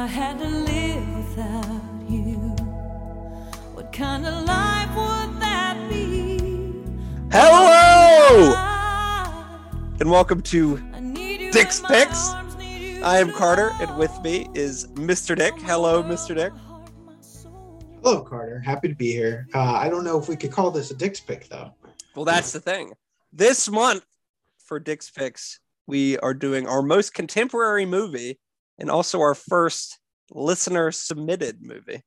If I had to live without you, what kind of life would that be? Hello and welcome to I need you Dick's Picks. arms, need you I am Carter, and with me is Mr. Dick. Hello, Mr. Dick. heart, my soul. Hello, Carter. Happy to be here. Uh, I don't know if we could call this a Dick's pick, though. Well, that's the thing. This month for Dick's Picks, we are doing our most contemporary movie and also our first listener submitted movie.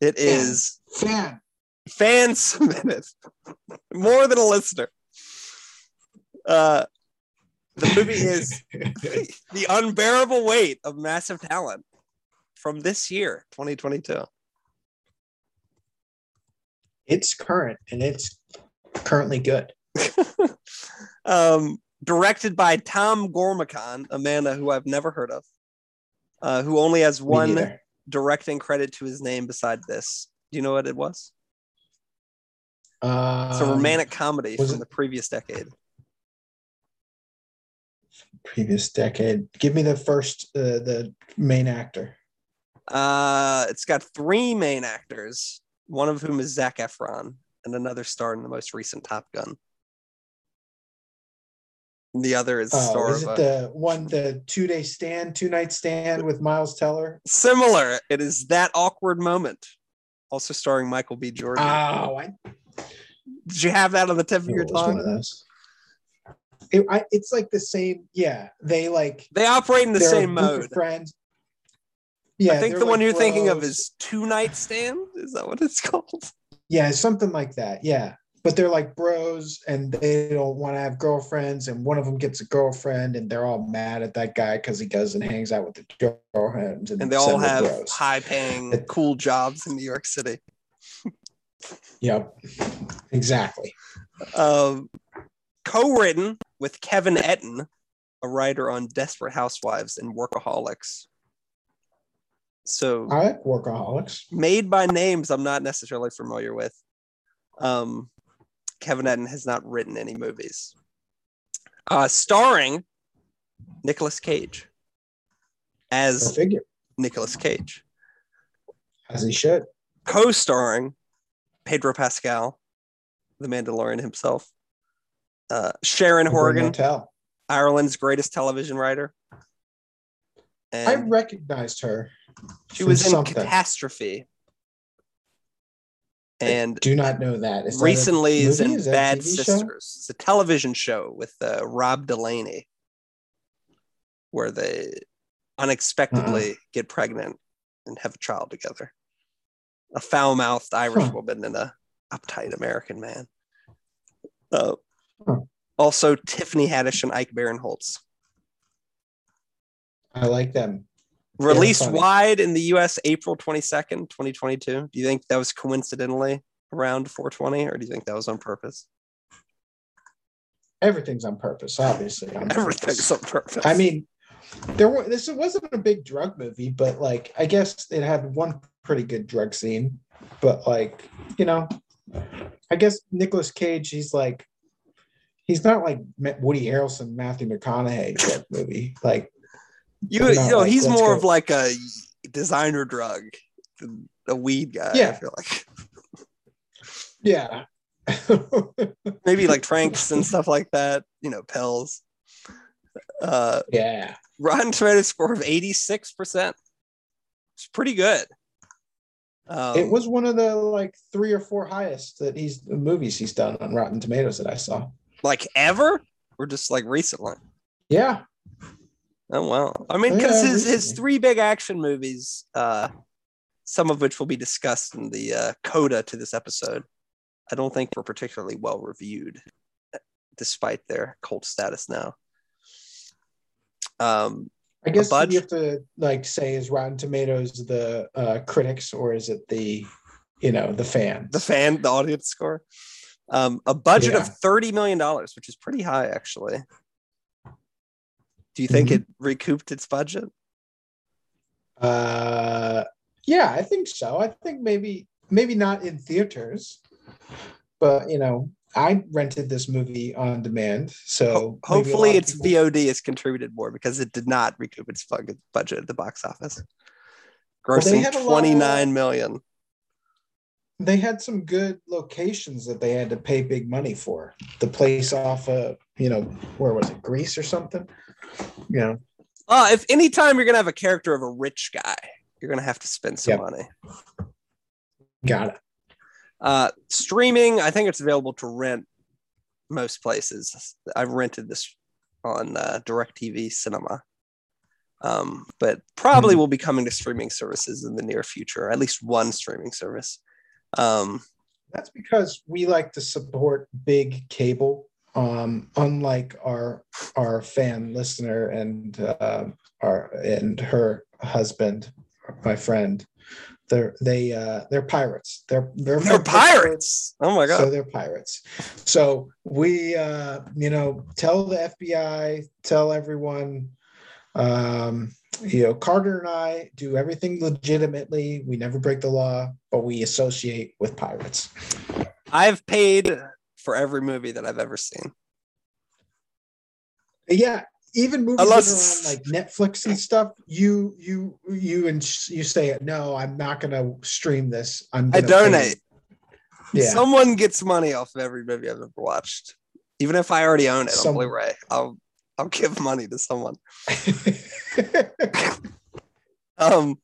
It is Fan. fan submitted, more than a listener. Uh, the movie is The Unbearable Weight of Massive Talent from this year, 2022. it's current and it's currently good. um, directed by Tom Gormican, a man who I've never heard of, uh, who only has one directing credit to his name beside this. Do you know what it was? Um, It's a romantic comedy from it- the previous decade. previous decade. Give me the first, uh, the main actor. Uh, it's got three main actors, one of whom is Zac Efron, and another star in the most recent Top Gun. The other is the star is it the one, the two day stand, two night stand with Miles Teller? similar. It is that awkward moment, also starring Michael B. Jordan. Oh, I Did you have that on the tip of your was one tongue? of those. It, I, it's like the same. Yeah, they like They operate in the same mode. Friends. Yeah, I think the one like you're thinking of is Two Night Stand. Is that what it's called? Yeah, something like that. Yeah. But they're like bros and they don't want to have girlfriends. And one of them gets a girlfriend and they're all mad at that guy because he goes and hangs out with the girlfriends. And they all have bros. high-paying, It- cool jobs in New York City. Yep. Exactly. Um, co-written with Kevin Etten, a writer on Desperate Housewives and Workaholics. So I like workaholics. made by names I'm not necessarily familiar with. Um, Kevin Etten has not written any movies. Uh, starring Nicolas Cage as figure. Nicolas Cage, As he should. co-starring Pedro Pascal, the Mandalorian himself, uh, Sharon Horgan, Ireland's greatest television writer, I recognized her. she was in something. Catastrophe. And Do not know that. Is that recently is in Is Bad TV show? Sisters. It's a television show with uh, Rob Delaney, where they unexpectedly Uh-uh. get pregnant and have a child together. A foul-mouthed Irish Huh. woman and a uptight American man. Uh, Huh. Also, Tiffany Haddish and Ike Barinholtz. I like them. Released funny. wide in the U.S. April twenty second, twenty twenty two. Do you think that was coincidentally around 420, or do you think that was on purpose? Everything's on purpose, obviously. on Everything's purpose. on purpose. I mean, there were this wasn't a big drug movie, but like I guess it had one pretty good drug scene. But like, you know, I guess Nicolas Cage, he's like he's not like Woody Harrelson, Matthew McConaughey drug movie. Like you, you know, like, he's more go. of like a designer drug, than a weed guy. Yeah. I feel like yeah. maybe like tranks and stuff like that. You know, pills. Uh, yeah. Rotten Tomatoes score of 86 percent. It's pretty good. Um, it was one of the like three or four highest that he's the movies he's done on Rotten Tomatoes that I saw. like ever, or just like recently. Yeah. Oh wow! I mean, because Yeah, his his three big action movies, uh, some of which will be discussed in the uh, coda to this episode, I don't think were particularly well reviewed, despite their cult status now. Um, I guess you have to like say is Rotten Tomatoes the uh, critics or is it the you know the fans? the fan, the audience score, um, a budget Yeah. of thirty million dollars, which is pretty high actually. Do you think Mhm. it recouped its budget? Uh, yeah, I think so. I think maybe maybe not in theaters, but you know, I rented this movie on demand, so Ho- hopefully its people- VOD has contributed more because it did not recoup its budget at the box office, grossing had a lot of- twenty nine million. They had some good locations that they had to pay big money for. The place off of, you know, where was it, Greece or something? You know, Uh, if anytime you're gonna have a character of a rich guy, you're gonna have to spend some Yep. money. got it. Uh, streaming, I think it's available to rent most places. I've rented this on uh, DirecTV Cinema, um, but probably Hmm. will be coming to streaming services in the near future. At least one streaming service. Um, That's because we like to support big cable. Um, unlike our our fan listener and uh, our and her husband, my friend, they're they uh, they're pirates. They're they're, they're pirates. Oh my god! So they're pirates. So we, uh, you know, tell the FBI, tell everyone, um, you know, Carter and I do everything legitimately. We never break the law, but we associate with pirates. I've paid for every movie that I've ever seen. Yeah, even movies Unless- that are on like Netflix and stuff, you you you and you say, no, I'm not going to stream this. I'm I gonna pay." donate. Yeah. Someone gets money off of every movie I've ever watched. Even if I already own it Some- on Blu-ray, I'll I'll give money to someone. Um,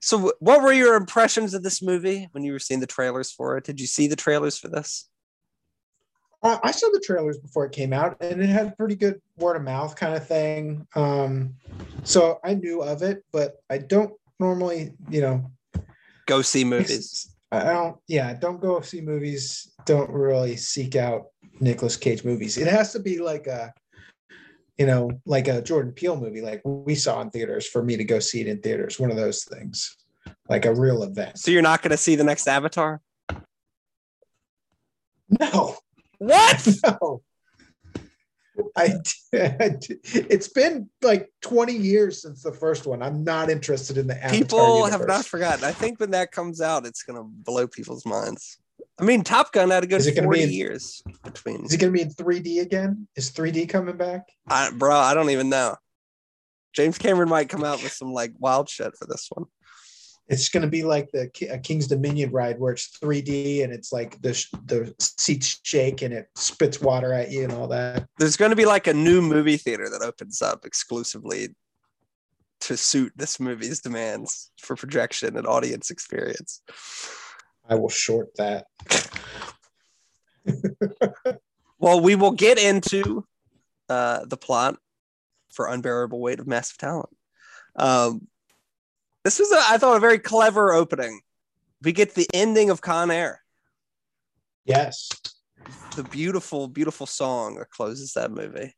so what were your impressions of this movie when you were seeing the trailers for it? Did you see the trailers for this? Uh, I saw the trailers before it came out, and it had pretty good word of mouth kind of thing. Um, so I knew of it, but I don't normally, you know, Go see movies. I don't. Yeah, don't go see movies. Don't really seek out Nicolas Cage movies. It has to be like a, you know, like a Jordan Peele movie, like we saw in theaters, for me to go see it in theaters. One of those things, like a real event. So you're not going to see the next Avatar? No, What? no. I, it's been like 20 years since the first one. I'm not interested in the Avatar People have not forgotten. I think when that comes out, it's going to blow people's minds. I mean, Top Gun had a good Is it gonna 40 be in- years between. Is it going to be in 3D again? Is 3D coming back? I, bro, I don't even know. James Cameron might come out with some like wild shit for this one. It's going to be like the a King's Dominion ride where it's 3D and it's like the the seats shake and it spits water at you and all that. There's going to be like a new movie theater that opens up exclusively to suit this movie's demands for projection and audience experience. I will short that. Well, we will get into uh, the plot for Unbearable Weight of Massive Talent. Um, this was, a, I thought, a very clever opening. We get the ending of Con Air, Yes. the beautiful, beautiful song that closes that movie.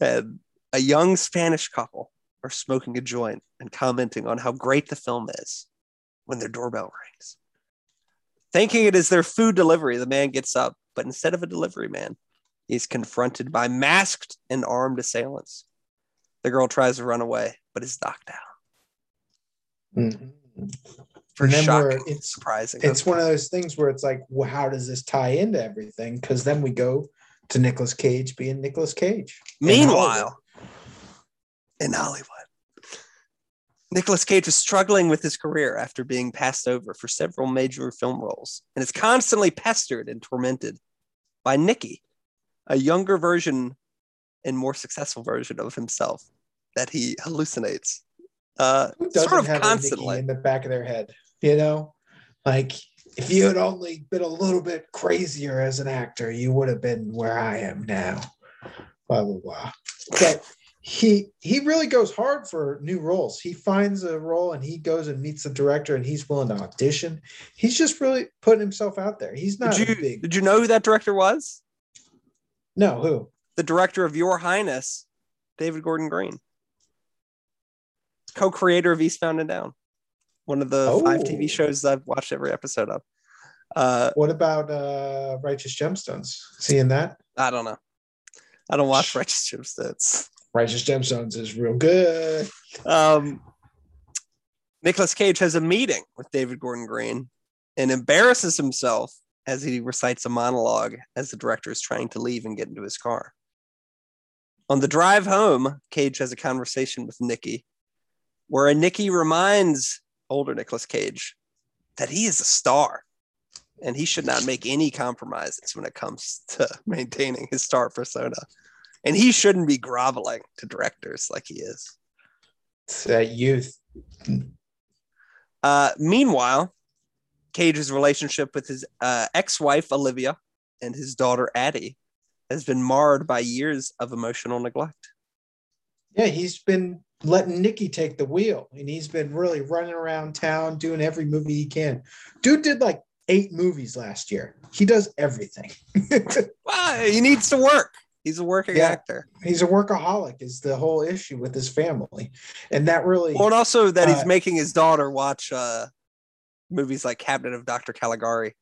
And a young Spanish couple are smoking a joint and commenting on how great the film is when their doorbell rings. Thinking it is their food delivery, the man gets up, but instead of a delivery man, he's confronted by masked and armed assailants. The girl tries to run away, but is knocked down. Mhm. For And then shocking, we're- and it's- surprising. It's one of those things where it's like, well, how does this tie into everything? Because then we go to Nicolas Cage being Nicolas Cage. in Meanwhile, in Hollywood, Nicolas Cage is struggling with his career after being passed over for several major film roles and is constantly pestered and tormented by Nikki, a younger version and more successful version of himself that he hallucinates uh, sort of constantly. in the back of their head? You know, like if you had only been a little bit crazier as an actor, you would have been where I am now. Blah blah blah. But he he really goes hard for new roles. He finds a role and he goes and meets the director and he's willing to audition. He's just really putting himself out there. He's not Did you, big did you know who that director was? no who The director of Your Highness, David Gordon Green, co-creator of Eastbound and Down, one of the five TV shows I've watched every episode of. Uh, What about uh Righteous Gemstones? Seeing that? I don't know. I don't watch Righteous Gemstones. Righteous Gemstones is real good. Um, Nicolas Cage has a meeting with David Gordon Green and embarrasses himself as he recites a monologue as the director is trying to leave and get into his car. On the drive home, Cage has a conversation with Nikki, where Nikki reminds older Nicolas Cage that he is a star and he should not make any compromises when it comes to maintaining his star persona. And he shouldn't be groveling to directors like he is. It's that youth. Uh, meanwhile, Cage's relationship with his uh, ex wife, Olivia, and his daughter, Addie, has been marred by years of emotional neglect. Yeah, he's been letting Nikki take the wheel, and he's been really running around town doing every movie he can. Dude did like eight movies last year. He does everything. Well, he needs to work. He's a working Yeah. actor. he's a workaholic, is the whole issue with his family, and that really. Well, and also that he's Uh, making his daughter watch uh, movies like Cabinet of Dr. Caligari.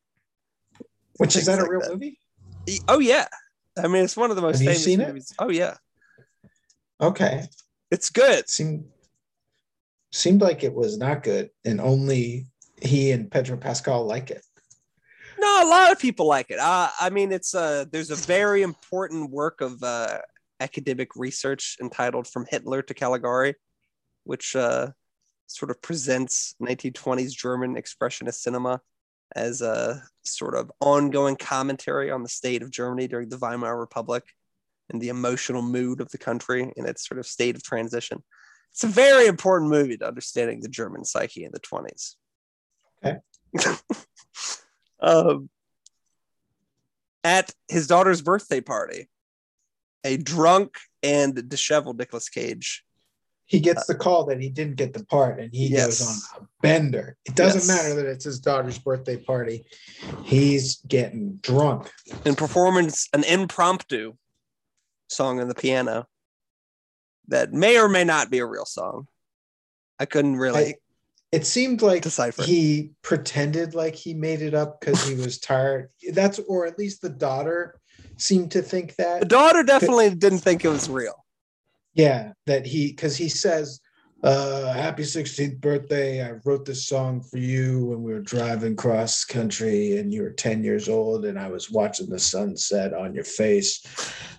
Which is that a real that. movie? He- oh, yeah. I mean, it's one of the most Have famous seen it? movies. Oh, yeah. Okay, It's good. seemed seemed like it was not good, and only he and Pedro Pascal like it. No, a lot of people like it. Uh, I mean, it's uh, there's a very important work of uh, academic research entitled "From Hitler to Caligari," which uh, sort of presents 1920s German expressionist cinema as a sort of ongoing commentary on the state of Germany during the Weimar Republic and the emotional mood of the country in its sort of state of transition. It's a very important movie to understanding the German psyche in the 20s. Okay. um, at his daughter's birthday party, a drunk and disheveled Nicolas Cage. He gets the call that he didn't get the part, and he Yes. goes on a bender. It doesn't Yes. matter that it's his daughter's birthday party; he's getting drunk. And performance an impromptu song on the piano that may or may not be a real song. I couldn't really I- It seemed like decipher. he pretended like he made it up because he was tired. That's or at least the daughter seemed to think that. the daughter definitely didn't think it was real. Yeah, that he because he says, uh, "Happy 16th birthday! I wrote this song for you when we were driving cross country, and you were 10 years old, and I was watching the sunset on your face."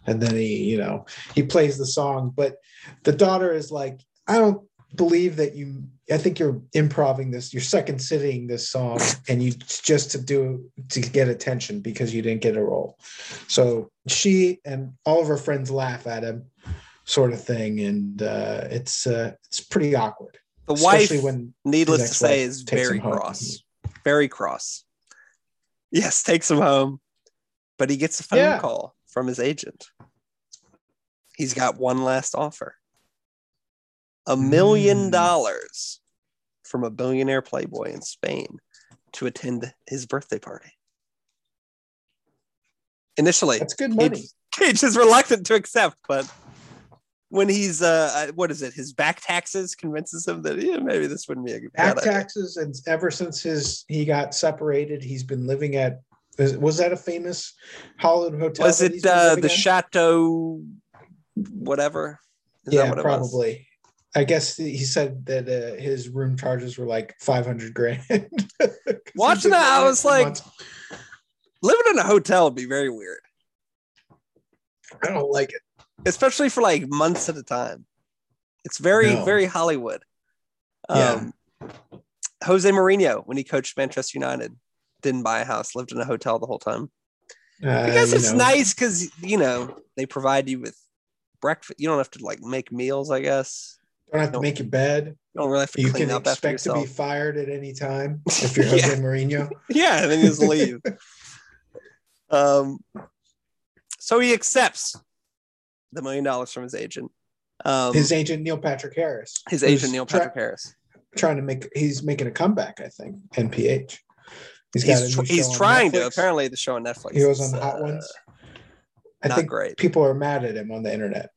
And then he, you know, he plays the song, but the daughter is like, "I don't believe that you. I think you're improving this. You're second sitting this song, and you just to do to get attention because you didn't get a role." So she and all of her friends laugh at him sort of thing and uh it's uh it's pretty awkward The wife, when needless to say, is very cross. Very cross. Yes, takes him home, but he gets a phone Yeah. call from his agent. He's got one last offer a million Mm. dollars from a billionaire playboy in Spain to attend his birthday party. Initially, that's good money Cage, Cage is reluctant to accept, but when he's uh, what is it? His back taxes convinces him that yeah, maybe this wouldn't be a good back idea. taxes and ever since his he got separated he's been living at was that a famous Hollywood hotel Was it uh, the? Chateau, whatever? Is that yeah what it was? probably I guess he said that uh, his room charges were like 500 grand. Watching that, I was like- months. Living in a hotel would be very weird, I don't like it. especially for like months at a time. It's very, No. very Hollywood. Yeah. Um, Jose Mourinho, when he coached Manchester United, didn't buy a house, lived in a hotel the whole time. I Uh, guess it's know, nice because you know they provide you with breakfast. You don't have to like make meals. I guess Don't have to make your bed. you don't really have to You clean can up after expect to be fired at any time if you're Yeah. Jose Mourinho. yeah, and then you just leave. um, so he accepts the million dollars from his agent. Um, His agent Neil Patrick Harris. his agent Neil Patrick Harris. trying to make he's making a comeback, I think. NPH. He's He's, tr- he's trying to. Apparently, the show on Netflix. he was on the Hot uh, Ones. I not think great. people are mad at him on the internet.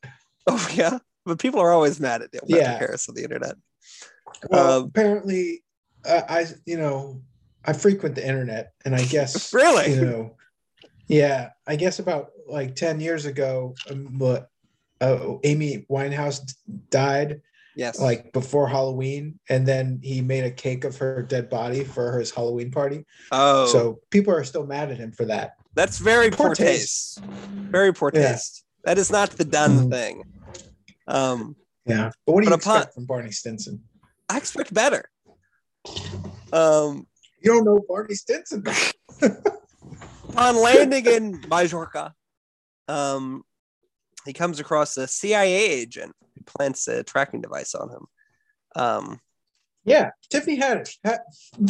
Oh yeah, but people are always mad at Neil Patrick Yeah. Harris on the internet. Well, Um, apparently, uh, I you know I frequent the internet, and I guess Really? you know, yeah, I guess about like ten years ago, um, what uh, Amy Winehouse died, Yes. like before Halloween, and then he made a cake of her dead body for his Halloween party. oh, So people are still mad at him for that. that's very poor, Poor taste. Very poor Yeah. taste. That is not the done Mhm. thing. Um, Yeah. But what do you But upon- expect from Barney Stinson? I expect better. Um, You don't know Barney Stinson. upon landing in Majorca, um, he comes across a CIA agent who plants a tracking device on him. Um, yeah, Tiffany Haddish. Ha-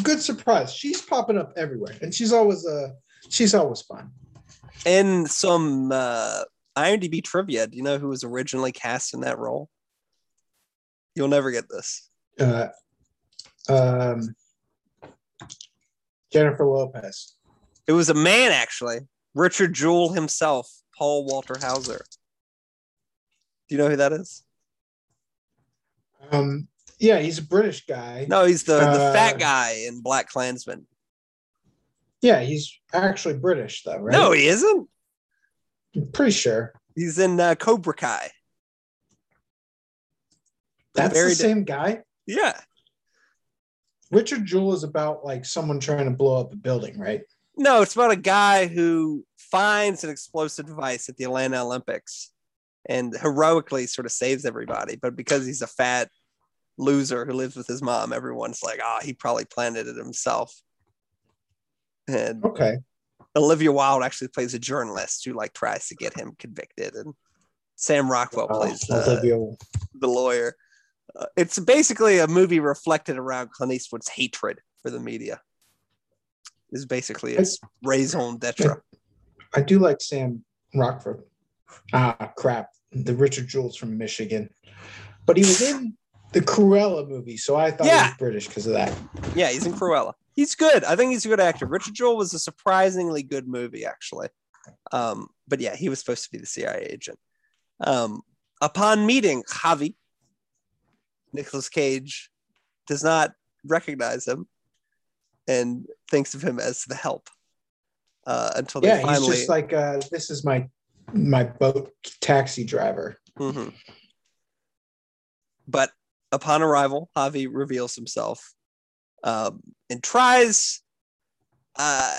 good surprise. She's popping up everywhere, and she's always uh she's always fun. in some uh, IMDb trivia, do you know who was originally cast in that role? You'll never get this. Uh, um, Jennifer Lopez. It was a man, actually. Richard Jewell himself, Paul Walter Hauser. Do you know who that is? Um, yeah, he's a British guy. No, he's the, the Uh, fat guy in BlacKkKlansman. Yeah, he's actually British though, right? No, he isn't. I'm pretty sure. He's in uh, Cobra Kai. That's the same guy. Yeah. Richard Jewell is about like someone trying to blow up a building, right? No, it's about a guy who finds an explosive device at the Atlanta Olympics and heroically sort of saves everybody. But because he's a fat loser who lives with his mom, everyone's like, oh, he probably planted it himself. And Okay. Olivia Wilde actually plays a journalist who like tries to get him convicted, and Sam Rockwell Uh, plays the, Olivia. the lawyer. Uh, it's basically a movie reflected around Clint Eastwood's hatred for the media. Is basically its raison d'etre. I do like Sam Rockford. Ah, crap. The Richard Jewell's from Michigan, but he was in the Cruella movie, so I thought he was British because of that. Yeah, he's in Cruella. He's good. I think he's a good actor. Richard Jewell was a surprisingly good movie, actually. Um, but yeah, he was supposed to be the CIA agent. Um, upon meeting Javi, Nicolas Cage does not recognize him and thinks of him as the help uh, until they Yeah, finally. he's just like, uh, this is my my boat taxi driver. Mhm. But upon arrival, Javi reveals himself um, and tries uh,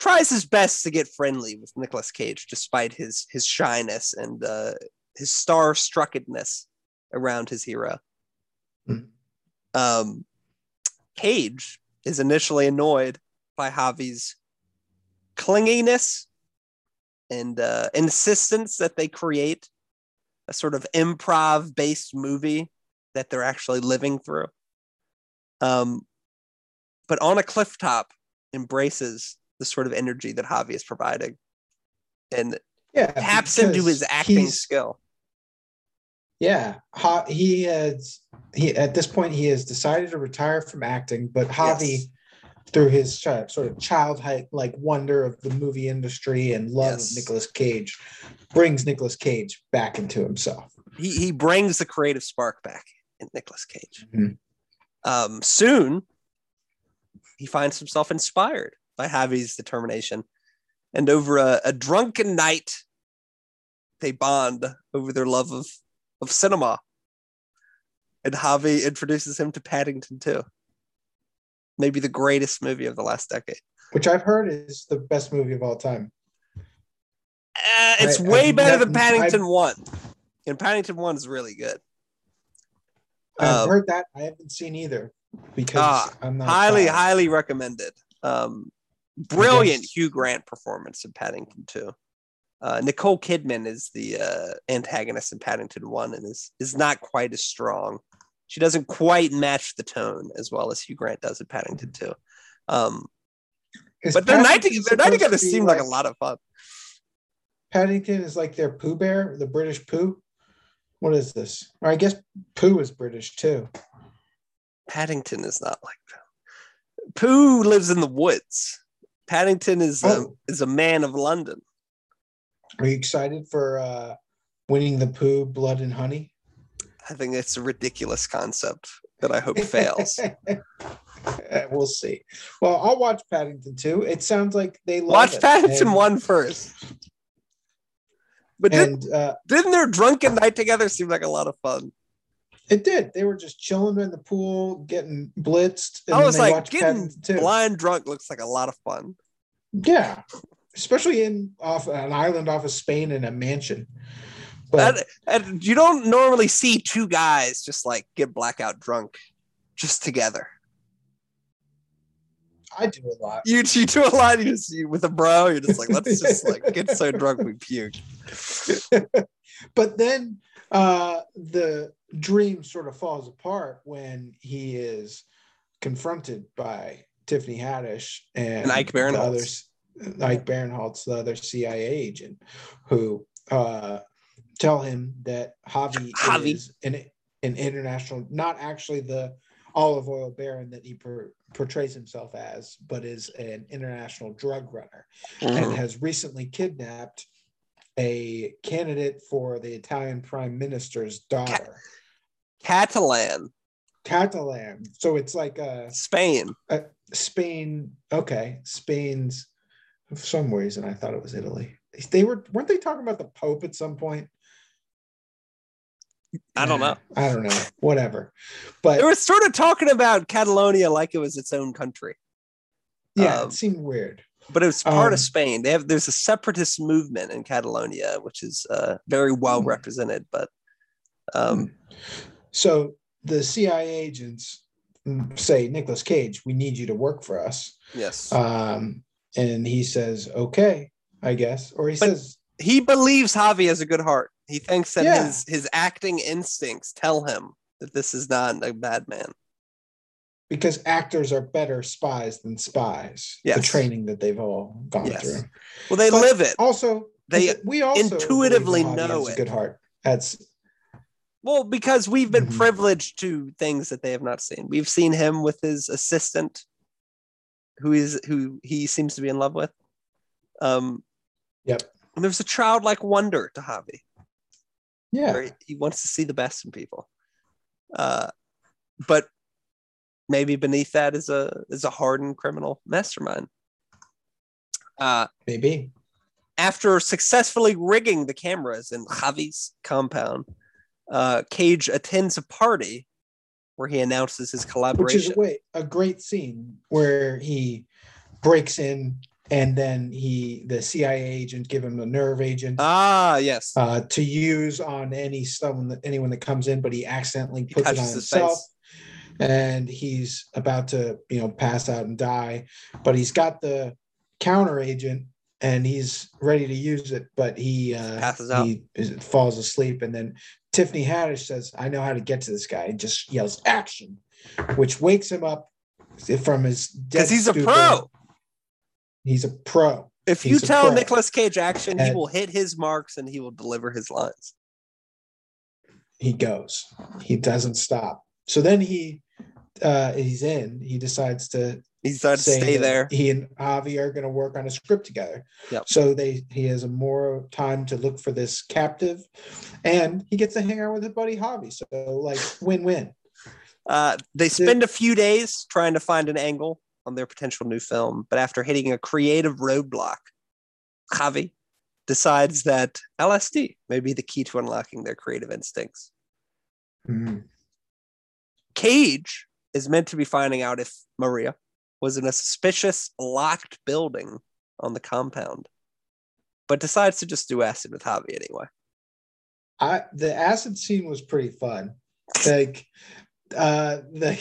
tries his best to get friendly with Nicolas Cage, despite his his shyness and uh, his star struckedness around his hero. Hmm. Um, Cage is initially annoyed by Javi's clinginess and uh, insistence that they create a sort of improv based movie that they're actually living through. Um, but on a cliff top embraces the sort of energy that Javi is providing and Yeah, taps into his acting skill. Yeah, ha- he has he at this point he has decided to retire from acting, but Javi, Yes. through his sort of childhood like wonder of the movie industry and love Yes. of Nicolas Cage, brings Nicolas Cage back into himself. He, he brings the creative spark back in Nicolas Cage. Mhm. Um, soon, he finds himself inspired by Javi's determination. And over a, a drunken night, they bond over their love of, of cinema. And Javi introduces him to Paddington 2. Maybe the greatest movie of the last decade. Which I've heard is the best movie of all time. Uh, it's I- way I've better than Paddington 1. And Paddington 1 is really good. I've Um, heard that. I haven't seen either because Ah, I'm not highly, a highly recommended. Um, brilliant Hugh Grant performance in Paddington 2. Uh, Nicole Kidman is the uh, antagonist in Paddington 1 and is, is not quite as strong. She doesn't quite match the tone as well as Hugh Grant does in Paddington 2. Um, but their night, their night together to be like, a lot of fun. Paddington is like their Pooh Bear, the British Pooh. What is this? Or I guess Pooh is British too. Paddington is not like that. Pooh lives in the woods. Paddington is a, Oh. is a man of London. Are you excited for uh Winnie the Pooh Blood and Honey? I think it's a ridiculous concept that I hope fails. We'll see. Well, I'll watch Paddington too. It sounds like they love Watch it. Paddington and, one first. But did, And uh, didn't their drunken night together seem like a lot of fun? It did. They were just chilling in the pool, getting blitzed. I was like, getting blind drunk looks like a lot of fun. Yeah, especially in off an island off of Spain in a mansion. But And, and you don't normally see two guys just like get blackout drunk just together. I do a lot. You, you do a lot. You just you, with a bro. You're just like, let's just like get so drunk we puke. but then uh the dream sort of falls apart when he is confronted by Tiffany Haddish and, And Ike Barinholtz. others Ike Barinholtz, the other CIA agent, who uh tell him that Javi, Javi. is an, an international, not actually the olive oil baron that he per, portrays himself as, but is an international drug runner Mm-hmm. and has recently kidnapped a candidate for the Italian prime minister's daughter, Catalan, Catalan. So it's like uh, Spain. Spain. Okay, Spain's. For some reason, I thought it was Italy. They were weren't they talking about the Pope at some point? I don't know. I don't know. Whatever. But They were sort of talking about Catalonia like it was its own country, yeah, um, it seemed weird. but it was part Um, of Spain. They have there's a separatist movement in Catalonia, which is uh, very well Hmm. represented. But um, So the CIA agents say, Nicolas Cage, we need you to work for us. yes, Um, and he says, okay, I guess. Or he But- says, he believes Javi has a good heart. He thinks that Yeah. his his acting instincts tell him that this is not a bad man. because actors are better spies than spies. The training that they've all gone Yes. through. Well, they But live it. Also, They we also intuitively believe that Javi know it. good heart. That's Well, because we've been Mhm. privileged to things that they have not seen. We've seen him with his assistant, who is who he seems to be in love with. Um, Yep. And there's a childlike wonder to Javi, yeah. he, he wants to see the best in people. Uh, but maybe beneath that is a is a hardened criminal mastermind. Uh, Maybe. after successfully rigging the cameras in Javi's compound, uh, Cage attends a party where he announces his collaboration. Which is wait, a great scene where he breaks in and then he the CIA agent give him a nerve agent ah, yes. uh, to use on any someone that anyone that comes in, but he accidentally He puts it on himself. And he's about to, you know, pass out and die, but he's got the counter agent and he's ready to use it, but he uh, Passes out. he is, falls asleep, and then Tiffany Haddish says, "I know how to get to this guy," and just yells "action," which wakes him up from his Because he's a pro. He's a pro. If you he's a tell pro. Nicolas Cage action, he will hit his marks and he will deliver his lines. he goes. He doesn't stop. So then he uh he's in. He decides to He decided to stay there. He and Javi are going to work on a script together. Yep. So they he has a more time to look for this captive, and he gets to hang out with his buddy Javi. So like win win. Uh, they spend a few days trying to find an angle on their potential new film, but after hitting a creative roadblock, Javi decides that LSD may be the key to unlocking their creative instincts. Mhm. Cage is meant to be finding out if Maria was in a suspicious locked building on the compound, but decides to just do acid with Javi anyway. I the acid scene was pretty fun. Like uh the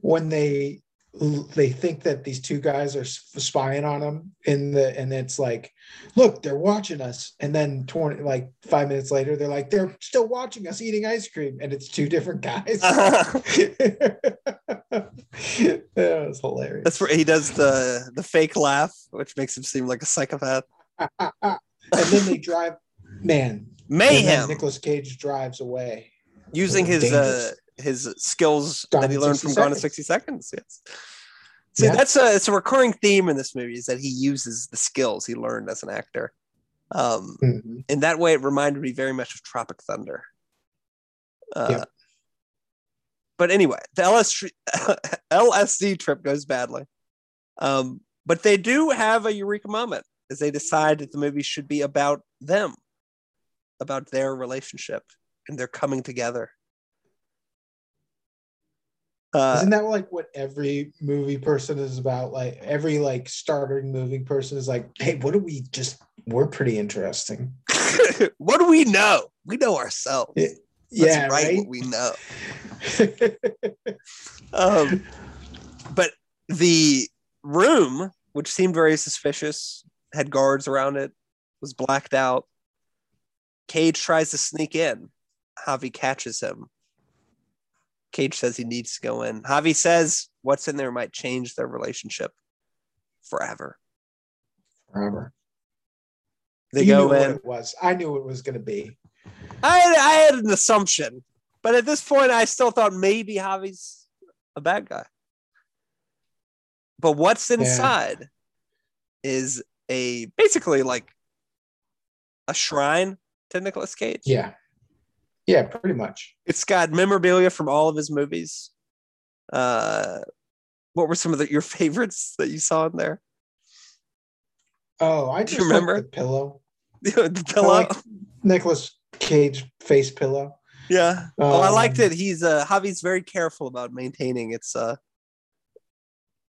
when they they think that these two guys are spying on them in the and it's like look they're watching us. And then 20 like five minutes later they're like they're still watching us eating ice cream. And it's two different guys. That was hilarious. That's where he does the the fake laugh, which makes him seem like a psychopath. and then they drive man. Mayhem. Nicolas Cage drives away. Using his uh, Dangerous. His skills Gone that he learned 60 from Gone in 60 Seconds. Yes. See, Yeah. that's a it's a recurring theme in this movie is that he uses the skills he learned as an actor. Um, Mhm. in that way, it reminded me very much of Tropic Thunder. Uh, Yep. But anyway, the LS, LSD trip goes badly. Um, but they do have a eureka moment as they decide that the movie should be about them, about their relationship and their coming together. Uh, Isn't that like what every movie person is about? Like every like starting movie person is like, hey, what do we just? We're pretty interesting. what do we know? We know ourselves. Yeah, Let's yeah, right. what we know. Um, but the room, which seemed very suspicious, had guards around it, was blacked out. Cage tries to sneak in. Javi catches him. Cage says he needs to go in. Javi says what's in there might change their relationship forever. Forever. They You go in. it was. I knew it was going to be. I had, I had an assumption, but at this point, I still thought maybe Javi's a bad guy. But what's inside is a basically like a shrine to Nicolas Cage. Yeah. Yeah, pretty much. It's got memorabilia from all of his movies. Uh, what were some of the, your favorites that you saw in there? Oh, I just remember? the pillow. the pillow. Nicolas Cage face pillow. yeah. oh, I liked Um, it. He's uh, Javi's very careful about maintaining its uh,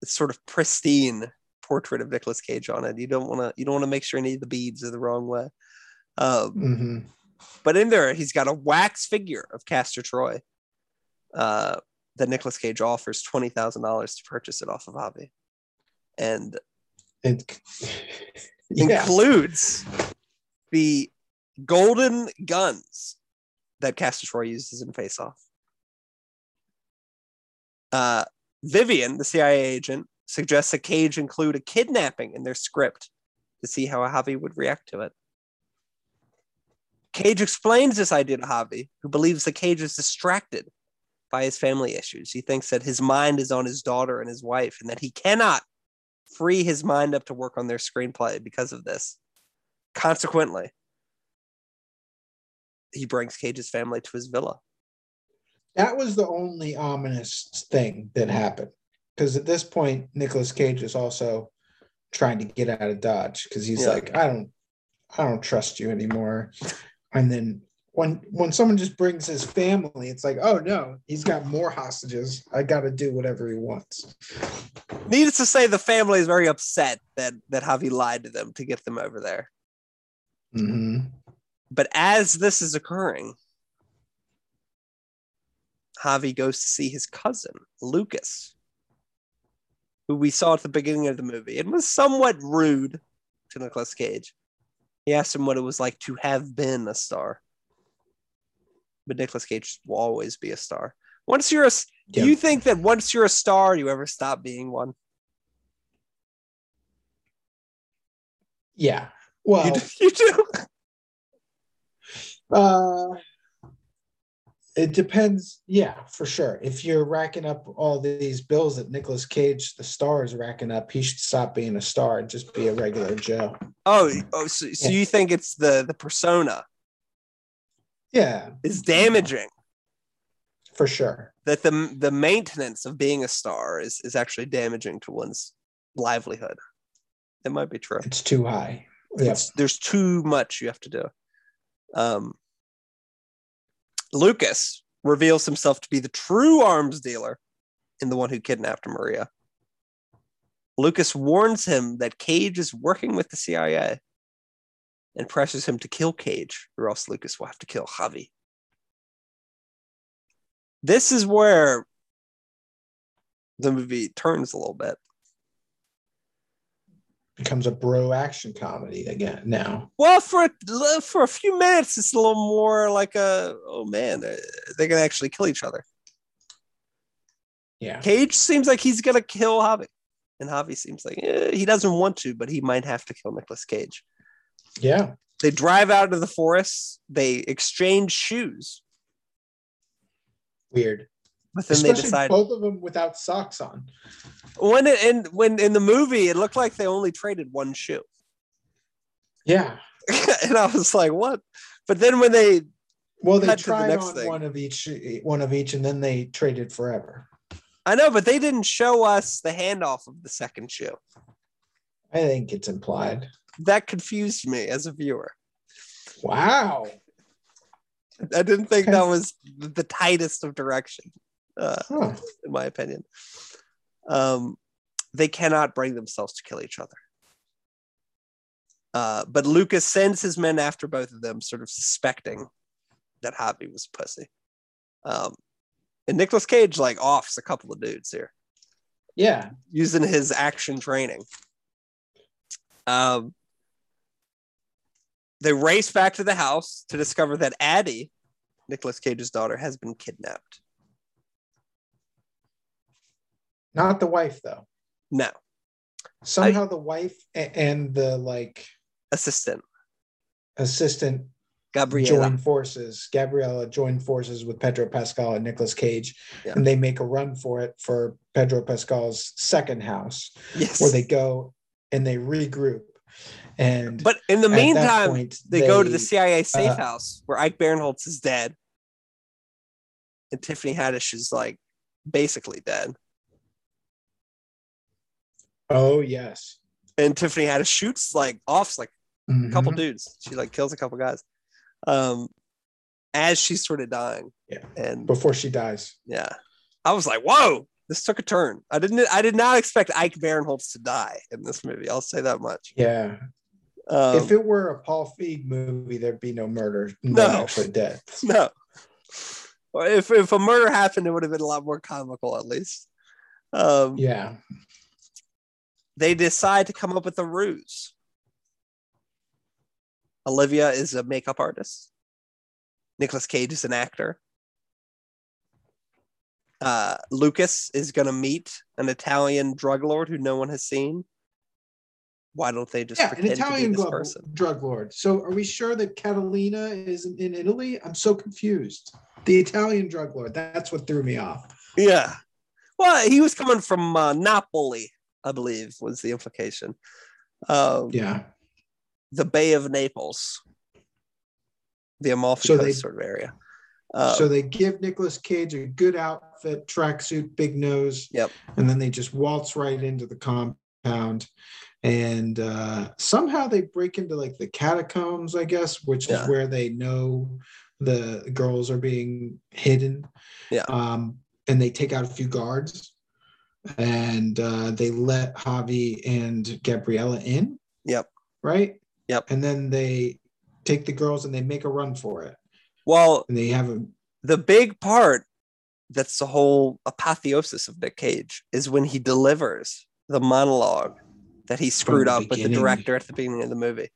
it's sort of pristine portrait of Nicolas Cage on it. You don't want to you don't want to make sure any of the beads are the wrong way. Um, hmm but in there, he's got a wax figure of Castor Troy. Uh, that Nicolas Cage offers twenty thousand dollars to purchase it off of Javi, and It, yeah. includes the golden guns that Castor Troy uses in Face Off. Uh, Vivian, the CIA agent, suggests that Cage include a kidnapping in their script to see how Javi would react to it. Cage explains this idea to Javi, who believes that Cage is distracted by his family issues. He thinks that his mind is on his daughter and his wife, and that he cannot free his mind up to work on their screenplay because of this. Consequently, he brings Cage's family to his villa. That was the only ominous thing that happened. Because at this point, Nicolas Cage is also trying to get out of Dodge because he's Yeah. like, I don't I don't trust you anymore. And then when when someone just brings his family, it's like, oh no, he's got more hostages. I gotta do whatever he wants. Needless to say, the family is very upset that that Javi lied to them to get them over there. Mhm. But as this is occurring, Javi goes to see his cousin, Lucas, who we saw at the beginning of the movie and was somewhat rude to Nicolas Cage. He asked him what it was like to have been a star. But Nicolas Cage will always be a star. Once you're a, do Yeah. you think that once you're a star, you ever stop being one? Yeah. Well, You do. You do? Uh, it depends. Yeah, for sure. If you're racking up all these bills that Nicolas Cage, the star, is racking up, he should stop being a star and just be a regular Joe. Oh, oh so, so Yeah. you think it's the the persona Yeah, is damaging? for sure. that the the maintenance of being a star is is actually damaging to one's livelihood. It might be true. It's too high. Yeah. It's- there's too much you have to do. Um, Lucas reveals himself to be the true arms dealer and the one who kidnapped Maria. Lucas warns him that Cage is working with the CIA and pressures him to kill Cage, or else Lucas will have to kill Javi. This is where the movie turns a little bit. Becomes a bro action comedy again now. Well, for a, for a few minutes, it's a little more like a oh man, they're, they're gonna actually kill each other. Yeah. Cage seems like he's gonna kill Javi, and Javi seems like eh, he doesn't want to, but he might have to kill Nicolas Cage. Yeah. They drive out of the forest. They exchange shoes, Weird. But then they Especially decide both of them without socks on. when it, and when in the movie it looked like they only traded one shoe, Yeah. and I was like, what? But then when they Well, they the tried next on thing. one of each, one of each, and then they traded forever. I know, but they didn't show us the handoff of the second shoe. I think it's implied. That confused me as a viewer. Wow. I didn't think that was the tightest of direction. Uh, Huh. in my opinion. Um, they cannot bring themselves to kill each other. Uh, but Lucas sends his men after both of them, sort of suspecting that Javi was pussy. Um, and Nicolas Cage like offs a couple of dudes here Yeah. using his action training. Um, they race back to the house to discover that Addie, Nicolas Cage's daughter, has been kidnapped. Not the wife though. No, Somehow the wife and the like assistant assistant Gabriela. join forces. Gabriella joined forces with Pedro Pascal and Nicolas Cage, Yeah. and they make a run for it for Pedro Pascal's second house, Yes, where they go and they regroup. And but in the meantime, point, they, go to the CIA safe uh, house where Ike Barinholtz is dead, and Tiffany Haddish is like basically dead. Oh yes, And Tiffany Haddish shoots like offs like a couple Mhm. dudes. She like kills a couple guys. Um, as she's sort of dying. Yeah. And before she dies. yeah, I was like, whoa, this took a turn. I didn't. I did not expect Ike Barinholtz to die in this movie. I'll say that much. Yeah. Um, if it were a Paul Feig movie, there'd be no murder, No. no actually death. no. If if a murder happened, it would have been a lot more comical, at least. Um, Yeah. They decide to come up with a ruse. Olivia is a makeup artist. Nicolas Cage is an actor. Uh, Lucas is going to meet an Italian drug lord who no one has seen. Why don't they just Yeah, an Italian to be this person? drug lord. So are we sure that Catalina is in, Italy? I'm so confused. The Italian drug lord. That's what threw me off. Yeah. Well, he was coming from uh, Napoli, I believe, was the implication. Um, Yeah. The Bay of Naples, the Amalfi So Coast they- sort of area. Uh, so they give Nicolas Cage a good outfit, tracksuit, big nose. Yep. And then they just waltz right into the compound. And uh, somehow they break into like the catacombs, I guess, which Yeah. is where they know the girls are being hidden. Yeah. Um, and they take out a few guards and uh, they let Javi and Gabriella in. Yep. Right? Yep. And then they take the girls and they make a run for it. well, And they have a the big part that's the whole apotheosis of Nick Cage is when he delivers the monologue that he screwed up with the director at the beginning of the movie.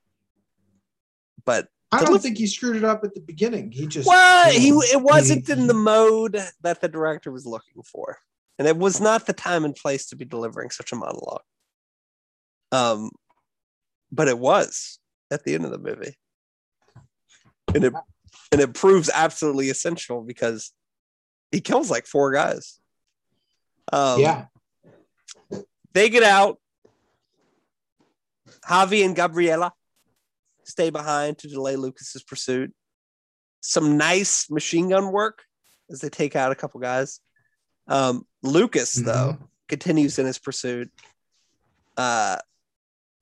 But I don't think he screwed it up at the beginning. He just well, he it wasn't he- in the mode that the director was looking for, and it was not the time and place to be delivering such a monologue. Um, but it was at the end of the movie, and it and it proves absolutely essential because he kills like four guys. Um, yeah. they get out. Javi and Gabriela stay behind to delay Lucas's pursuit. Some nice machine gun work as they take out a couple guys. Um, Lucas, though, continues in his pursuit. Uh,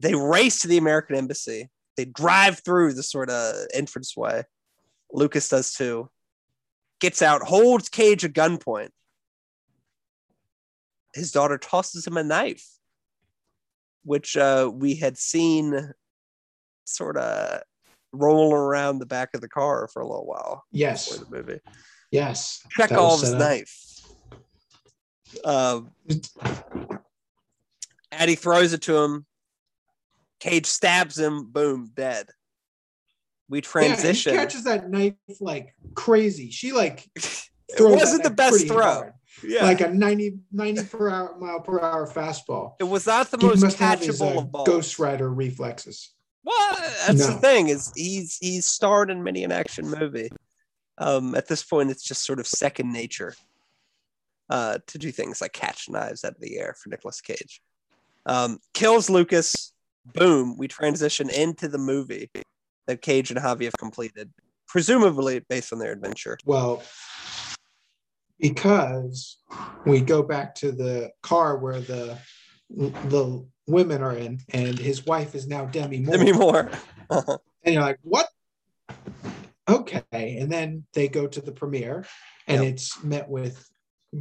they race to the American embassy. They drive through the sort of entranceway. Lucas does too. Gets out, holds Cage at gunpoint. His daughter tosses him a knife, which uh, we had seen sort of rolling around the back of the car for a little while Yes. before the movie. Yes. Chekhov's set up. knife. Um, Addie throws it to him. Cage stabs him. Boom, dead. We transition. Yeah, he catches that knife like crazy. She like it wasn't the best throw. hard. Yeah, Like a 90, 90 per hour mile per hour fastball. it was not the He most must have his catchable uh, of balls. Ghost Rider reflexes. Well, that's the thing is he's he's starred in many an action movie. Um, at this point, it's just sort of second nature uh, to do things like catch knives out of the air for Nicolas Cage. Um, kills Lucas. Boom. We transition into the movie that Cage and Javi have completed, presumably based on their adventure. Well, because we go back to the car where the the women are in, and his wife is now Demi Moore. Demi Moore. And you're like, what? Okay. And then they go to the premiere, and Yep. it's met with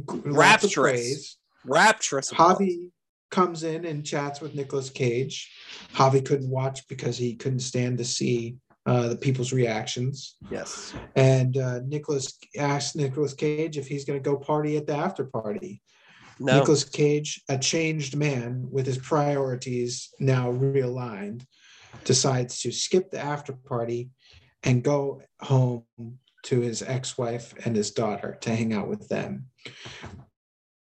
Rapturous. praise. Rapturous. Javi comes in and chats with Nicolas Cage. Javi couldn't watch because he couldn't stand to see uh, the people's reactions. Yes. And uh, Nicholas asked Nicolas Cage if he's going to go party at the after party. No. Nicolas Cage, a changed man with his priorities now realigned, decides to skip the after party and go home to his ex-wife and his daughter to hang out with them.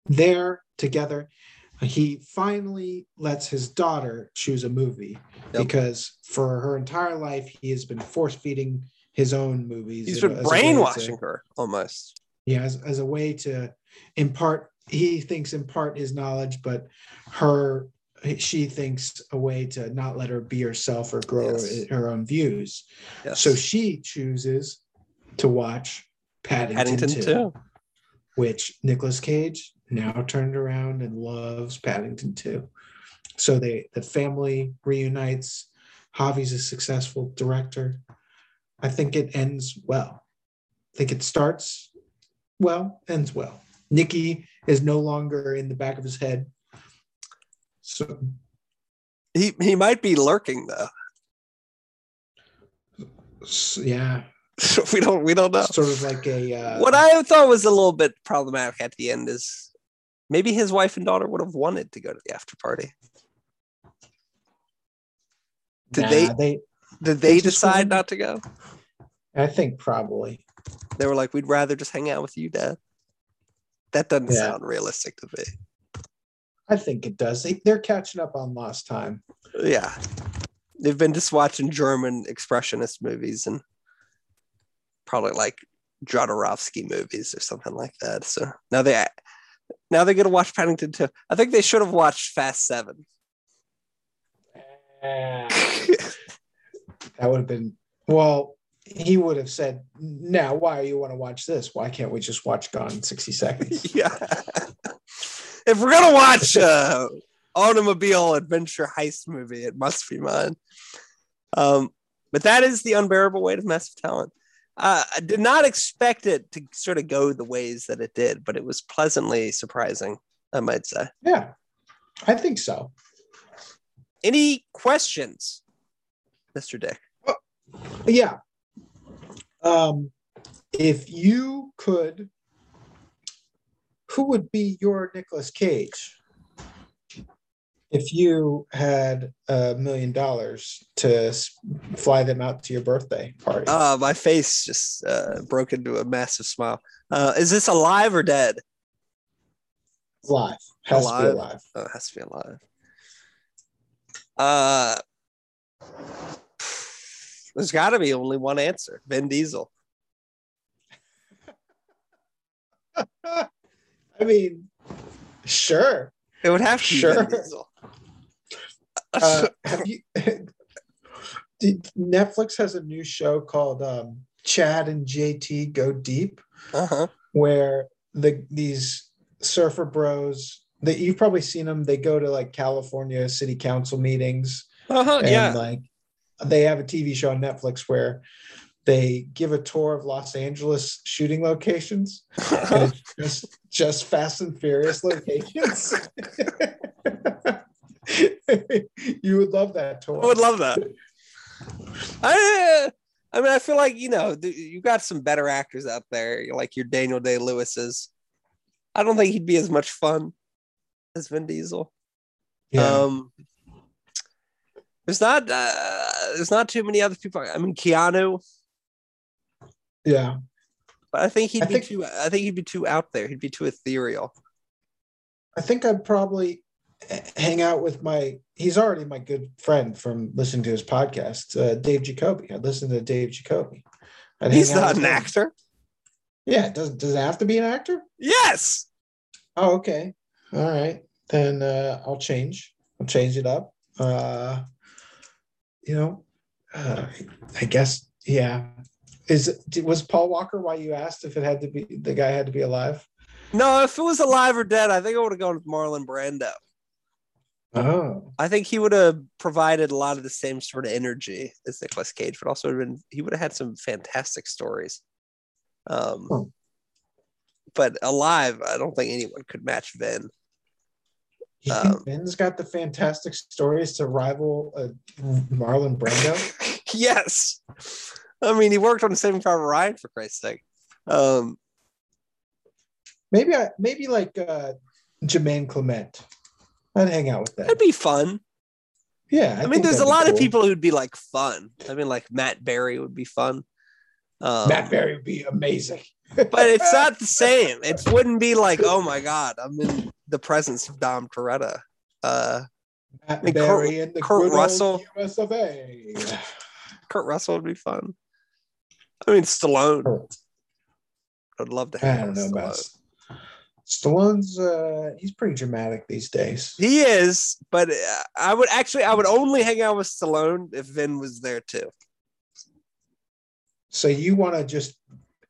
There together, he finally lets his daughter choose a movie Yep. because for her entire life he has been force feeding his own movies. He's been as a to- brainwashing her almost. yeah, as, as a way to impart, he thinks impart his knowledge, but her, she thinks a way to not let her be herself or grow Yes. her own views. Yes. So she chooses to watch Paddington, Paddington 2, too. Which Nicolas Cage now turned around and loves Paddington 2. So they the family reunites. Javi's a successful director. I think it ends well. I think it starts well, ends well. Nikki is no longer in the back of his head. So He he might be lurking though. s- yeah, we don't we don't know. sort of like a uh, what I thought was a little bit problematic at the end is maybe his wife and daughter would have wanted to go to the after party. Did nah, they they did they They decide not to go? I think probably. They were like, we'd rather just hang out with you, Dad. That doesn't Yeah. sound realistic to me. I think it does. They, they're catching up on lost time. Yeah. They've been just watching German expressionist movies and probably like Jodorowsky movies or something like that. So now they now they're gonna watch Paddington 2. I think they should have watched Fast Seven. That would have been well. He would have said, "Now, why do you want to watch this? Why can't we just watch Gone in sixty seconds?" yeah. if we're gonna watch uh automobile adventure heist movie, it must be mine. Um, but that is the unbearable weight of massive talent. Uh, I did not expect it to sort of go the ways that it did, but it was pleasantly surprising, I might say. yeah, I think so. Any questions, Mr. Dick? Yeah. Um, if you could, who would be your Nicolas Cage? If you had a million dollars to fly them out to your birthday party, Uh, my face just uh, broke into a massive smile. Uh, is this alive or dead? live has to be alive. Oh, it has to be alive. Uh, there's got to be only one answer. Vin Diesel. I mean, sure. It would have to be Sure. Uh, you? Netflix has a new show called um, Chad and JT Go Deep, uh-huh. where the these surfer bros that you've probably seen them. They go to like California city council meetings, Uh-huh. and Yeah. like they have a TV show on Netflix where they give a tour of Los Angeles shooting locations. just just Fast and Furious locations. you would love that tour. I would love that. I, I mean, I feel like you know you got some better actors out there, like your Daniel Day Lewis's. I don't think he'd be as much fun as Vin Diesel. yeah. Um, there's not uh, there's not too many other people. I mean, Keanu, yeah. but I think he'd I be think- too. I think he'd be too out there. He'd be too ethereal. I think I'd probably hang out with my. He's already my good friend from listening to his podcast, uh, Dave Jacoby. I'd listen to Dave Jacoby. I'd He's not an him. actor. Yeah, does does it have to be an actor? Yes. Oh, okay. All right. Then uh, I'll change. I'll change it up. Uh, you know, uh, I guess yeah. Is was Paul Walker why you asked if it had to be the guy had to be alive? No, if it was alive or dead, I think I would have gone with Marlon Brando. Oh, I think he would have provided a lot of the same sort of energy as Nicolas Cage, but also have been he would have had some fantastic stories. Um, Oh. but alive, I don't think anyone could match Vin. You think Um, Vin's got the fantastic stories to rival uh, Marlon Brando? yes. I mean, he worked on Saving Private Ryan for Christ's sake. Um, Maybe I maybe like uh Jemaine Clement. I'd hang out with that. that'd be fun. Yeah, I, mean, there's a lot of people who'd be like fun. I mean, like Matt Berry would be fun. Um, Matt Berry would be amazing. but it's not the same. It wouldn't be like, oh my god, I'm in the presence of Dom Toretto. Uh, Matt mean, Kurt- Berry and the Kurt Russell. US of A. Kurt Russell would be fun. I mean, Stallone. I'd love to I hang don't know about Stallone. Stallone's. Uh, he's pretty dramatic these days. He is, but uh, I would actually, I would only hang out with Stallone if Vin was there too. So you want to just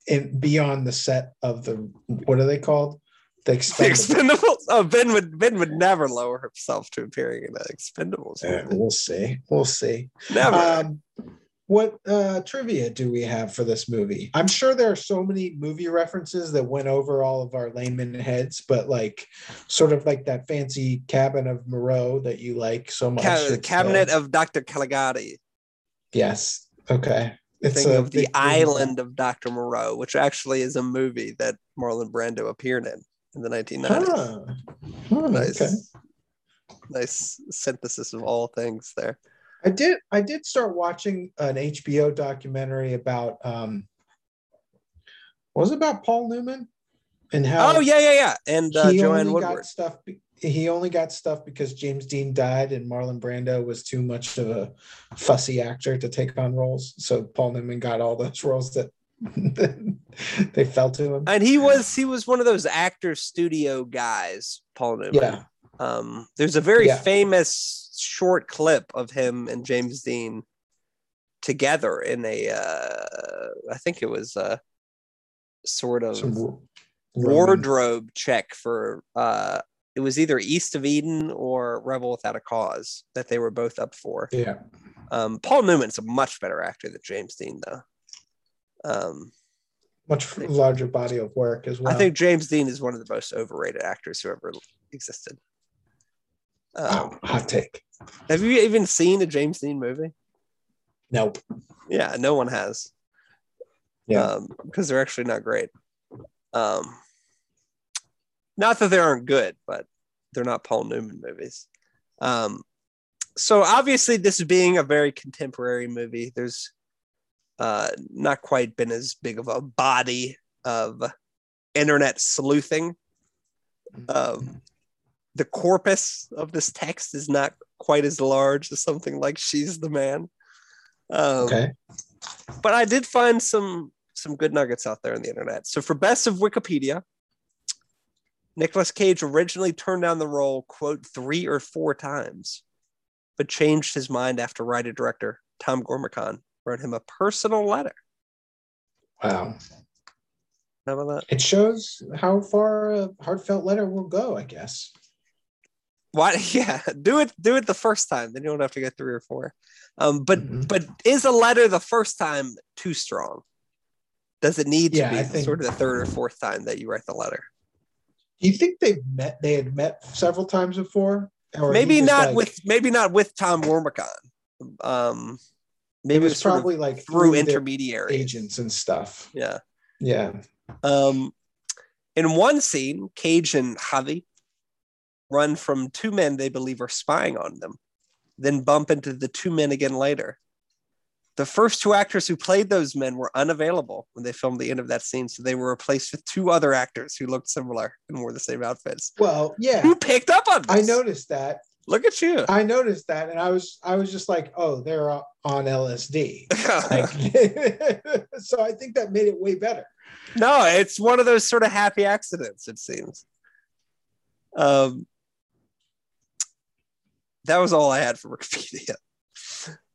in, be on the set of the what are they called? The The Expendables. Expendables. Oh, Vin would Vin would never lower himself to appearing in an Expendables. Yeah, we'll see. We'll see. Never. Um, what uh, trivia do we have for this movie? I'm sure there are so many movie references that went over all of our layman heads, but like sort of like that fancy cabin of Moreau that you like so much. Ca- It's, uh, Cabinet of Dr. Caligari. yes. Okay. It's Thinking a of the. Island of Dr. Moreau, which actually is a movie that Marlon Brando appeared in in the 1990s. Ah. Oh, nice, okay. nice synthesis of all things there. I did. I did start watching an HBO documentary about. um Was it about Paul Newman and how? Oh yeah, yeah, yeah, and uh, he Joanne only Woodward. got stuff. He only got stuff because James Dean died and Marlon Brando was too much of a fussy actor to take on roles. So Paul Newman got all those roles that they fell to him. and he was he was one of those actor studio guys, Paul Newman. Yeah. Um, there's a very Yeah. famous short clip of him and James Dean together in a uh, I think it was a sort of wardrobe check for uh it was either East of Eden or Rebel Without a Cause that they were both up for. Yeah. Um, Paul Newman's a much better actor than James Dean, though. Um, Much larger body of work as well. I think James Dean is one of the most overrated actors who ever existed. Um, Wow, hot take. Have you even seen a James Dean movie? Nope. Yeah, no one has. Yeah. because they're actually not great. Um, not that they aren't good, but they're not Paul Newman movies. Um, so obviously, this being a very contemporary movie, there's uh, not quite been as big of a body of internet sleuthing. Um, the corpus of this text is not quite as large as something like "She's the Man." Um, Okay. but I did find some some good nuggets out there on the internet. So for best of Wikipedia, nicolas Cage originally turned down the role quote three or four times, but changed his mind after writer director Tom Gormican wrote him a personal letter. Wow. How about that? It shows how far a heartfelt letter will go, I guess. Why? Yeah, do it. Do it the first time. Then you don't have to get three or four. Um, but Mhm. but is a letter the first time too strong? Does it need to Yeah, be think- sort of the third or fourth time that you write the letter? Do you think they've met? They had met several times before, or maybe not like- with maybe not with Tom Gormican. Um, It maybe was it's sort of probably like through their intermediaries. agents and stuff. Yeah. Yeah. Um, in one scene, Cage and Javi run from two men they believe are spying on them, then bump into the two men again later. The first two actors who played those men were unavailable when they filmed the end of that scene, so they were replaced with two other actors who looked similar and wore the same outfits. Well, yeah. Who picked up on this? I noticed that. Look at you. I noticed that, and I was I was just like, oh, they're on LSD. Like, so I think that made it way better. No, it's one of those sort of happy accidents, it seems. Um, that was all I had for Wikipedia.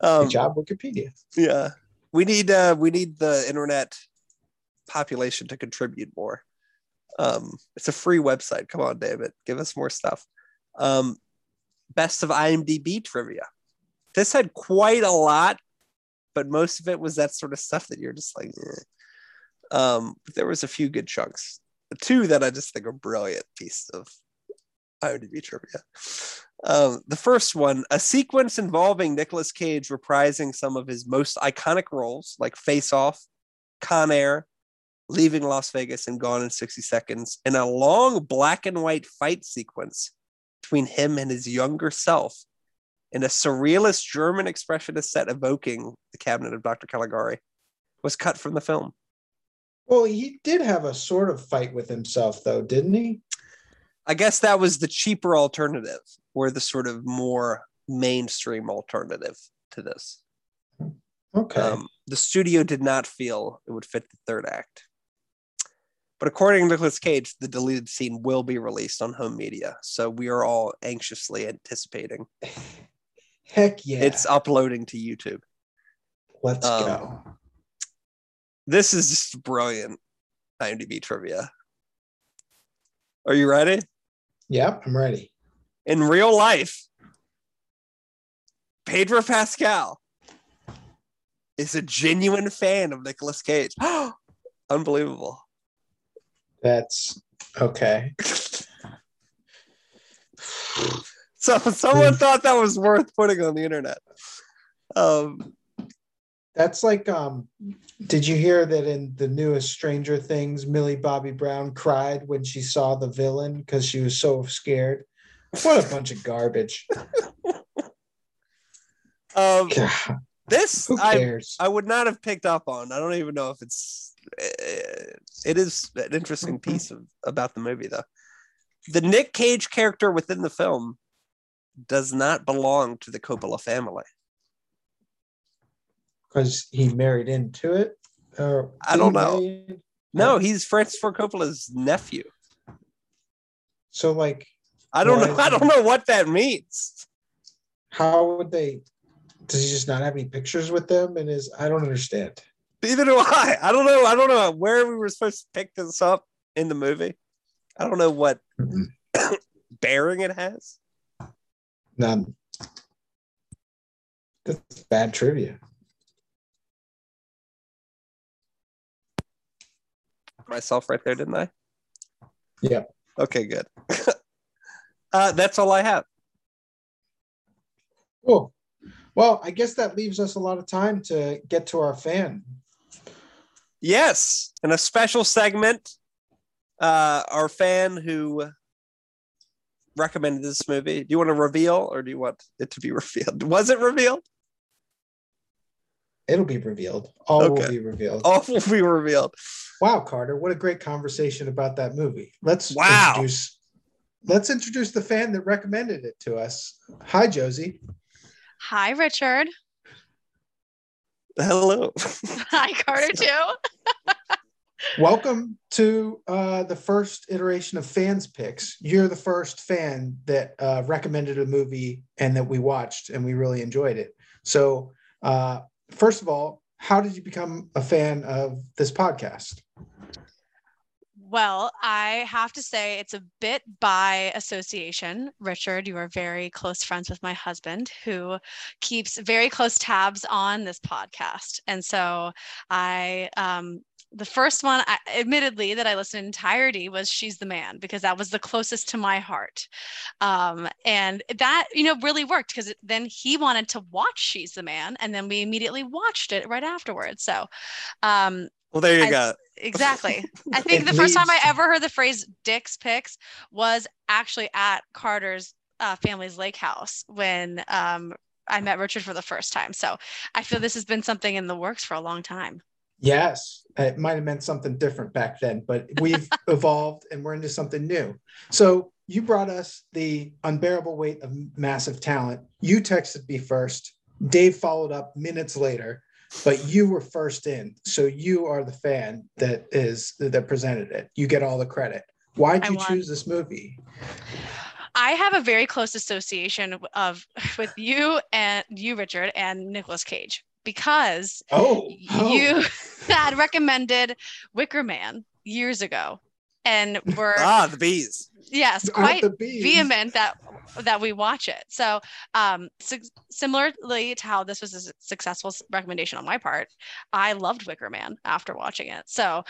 Um, Good job, Wikipedia. yeah, we need uh, we need the internet population to contribute more. Um, it's a free website. Come on, David, give us more stuff. Um, best of IMDb trivia. This had quite a lot, but most of it was that sort of stuff that you're just like. eh. Um, but there was a few good chunks. two that I just think are brilliant piece of IMDb trivia. The first one, a sequence involving Nicolas Cage reprising some of his most iconic roles, like Face Off, Con Air, Leaving Las Vegas, and Gone in 60 Seconds, in a long black and white fight sequence between him and his younger self in a surrealist German expressionist set evoking the cabinet of Dr. Caligari, was cut from the film. Well, he did have a sort of fight with himself, though, didn't he? I guess that was the cheaper alternative, or the sort of more mainstream alternative to this. Okay. Um, the studio did not feel it would fit the third act. But according to Nicolas Cage, the deleted scene will be released on home media. So we are all anxiously anticipating. Heck yeah. It's uploading to YouTube. Let's um, go. This is just brilliant IMDb trivia. Are you ready? Yep, I'm ready. In real life, Pedro Pascal is a genuine fan of Nicolas Cage. Unbelievable. That's okay. So someone thought that was worth putting on the internet. Um, That's like um did you hear that in the newest Stranger Things, Millie Bobby Brown cried when she saw the villain because she was so scared? What a bunch of garbage. um, God, this who I cares? I would not have picked up on. I don't even know if it's. eh, It is an interesting piece of about the movie, though. The Nick Cage character within the film does not belong to the Coppola family. Because he married into it? Or I don't know. marry in- No, he's Francis Ford Coppola's nephew. So like I don't know. I don't know what that means. how would they does he just not have any pictures with them and is I don't understand. Neither do I. I don't know. I don't know where we were supposed to pick this up in the movie. I don't know what Mhm. bearing it has. None. That's bad trivia. Myself right there, didn't I? Yeah. Okay, good. uh, that's all I have. Cool. Well, I guess that leaves us a lot of time to get to our fan. Yes, and a special segment. Uh, our fan who recommended this movie. Do you want to reveal, or do you want it to be revealed? Was it revealed? It'll be revealed. All will be revealed. All will be revealed. Wow, Carter, what a great conversation about that movie. Let's Wow. introduce let's introduce the fan that recommended it to us. Hi, Josie. Hi, Richard. Hello. Hi, Carter, too. Welcome to uh, the first iteration of Fans Picks. You're the first fan that uh, recommended a movie and that we watched, and we really enjoyed it. So, uh, first of all, how did you become a fan of this podcast? Well, I have to say it's a bit by association. Richard, you are very close friends with my husband who keeps very close tabs on this podcast. And so I, um, the first one, I, admittedly, that I listened in entirety was She's the Man because that was the closest to my heart. Um, and that, you know, really worked because then he wanted to watch She's the Man and then we immediately watched it right afterwards. So, um, well, there you I- go. Exactly. I think the first time I ever heard the phrase Dick's Picks was actually at Carter's uh, family's lake house when um, I met Richard for the first time. So I feel this has been something in the works for a long time. Yes, it might have meant something different back then, but we've evolved and we're into something new. So you brought us the unbearable weight of massive talent. You texted me first. Dave followed up minutes later, but you were first in. So you are the fan that is that presented it. You get all the credit. Why'd I you choose this movie? I have a very close association of with you and you, Richard, and Nicolas Cage because Oh, oh. you had recommended Wicker Man years ago. And were Ah, the bees. yes, quite bees. vehement that that we watch it. So, um, su- similarly to how this was a successful recommendation on my part, I loved Wicker Man after watching it. So,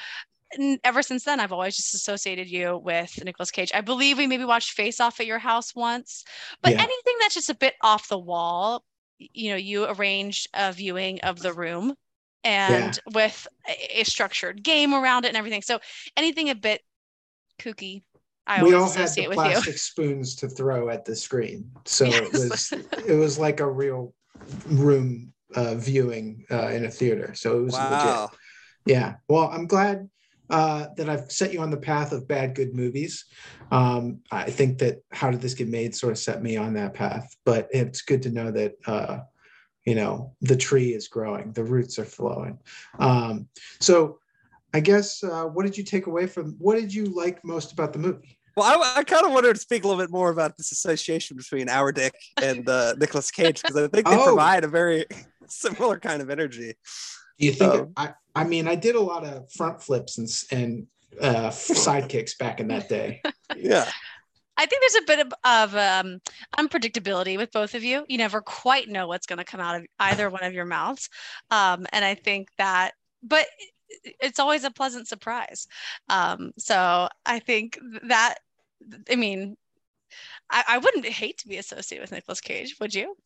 n- ever since then, I've always just associated you with nicolas Cage. I believe we maybe watched Face Off at your house once, but Yeah. anything that's just a bit off the wall, y- you know, you arranged a viewing of the room and with a, a structured game around it and everything. So anything a bit kooky, I we always all had associate the with you. plastic spoons to throw at the screen, so it was it was like a real room uh, viewing uh, in a theater. So it was legit. Wow. Yeah. Well, I'm glad uh, that I've set you on the path of bad good movies. Um, I think that How Did This Get Made sort of set me on that path, but it's good to know that uh, you know the tree is growing, the roots are flowing. Um, so, I guess uh, what did you take away from? What did you like most about the movie? Well, I, I kind of wanted to speak a little bit more about this association between Our Dick and uh, Nicolas Cage because I think they Oh. provide a very similar kind of energy. Do you think? Oh. I I mean, I did a lot of front flips and s- and uh, side kicks back in that day. Yeah. I think there's a bit of, of um, unpredictability with both of you. You never quite know what's going to come out of either one of your mouths. Um, and I think that, but it's always a pleasant surprise. Um, so I think that, I mean, I, I wouldn't hate to be associated with Nicolas Cage, would you?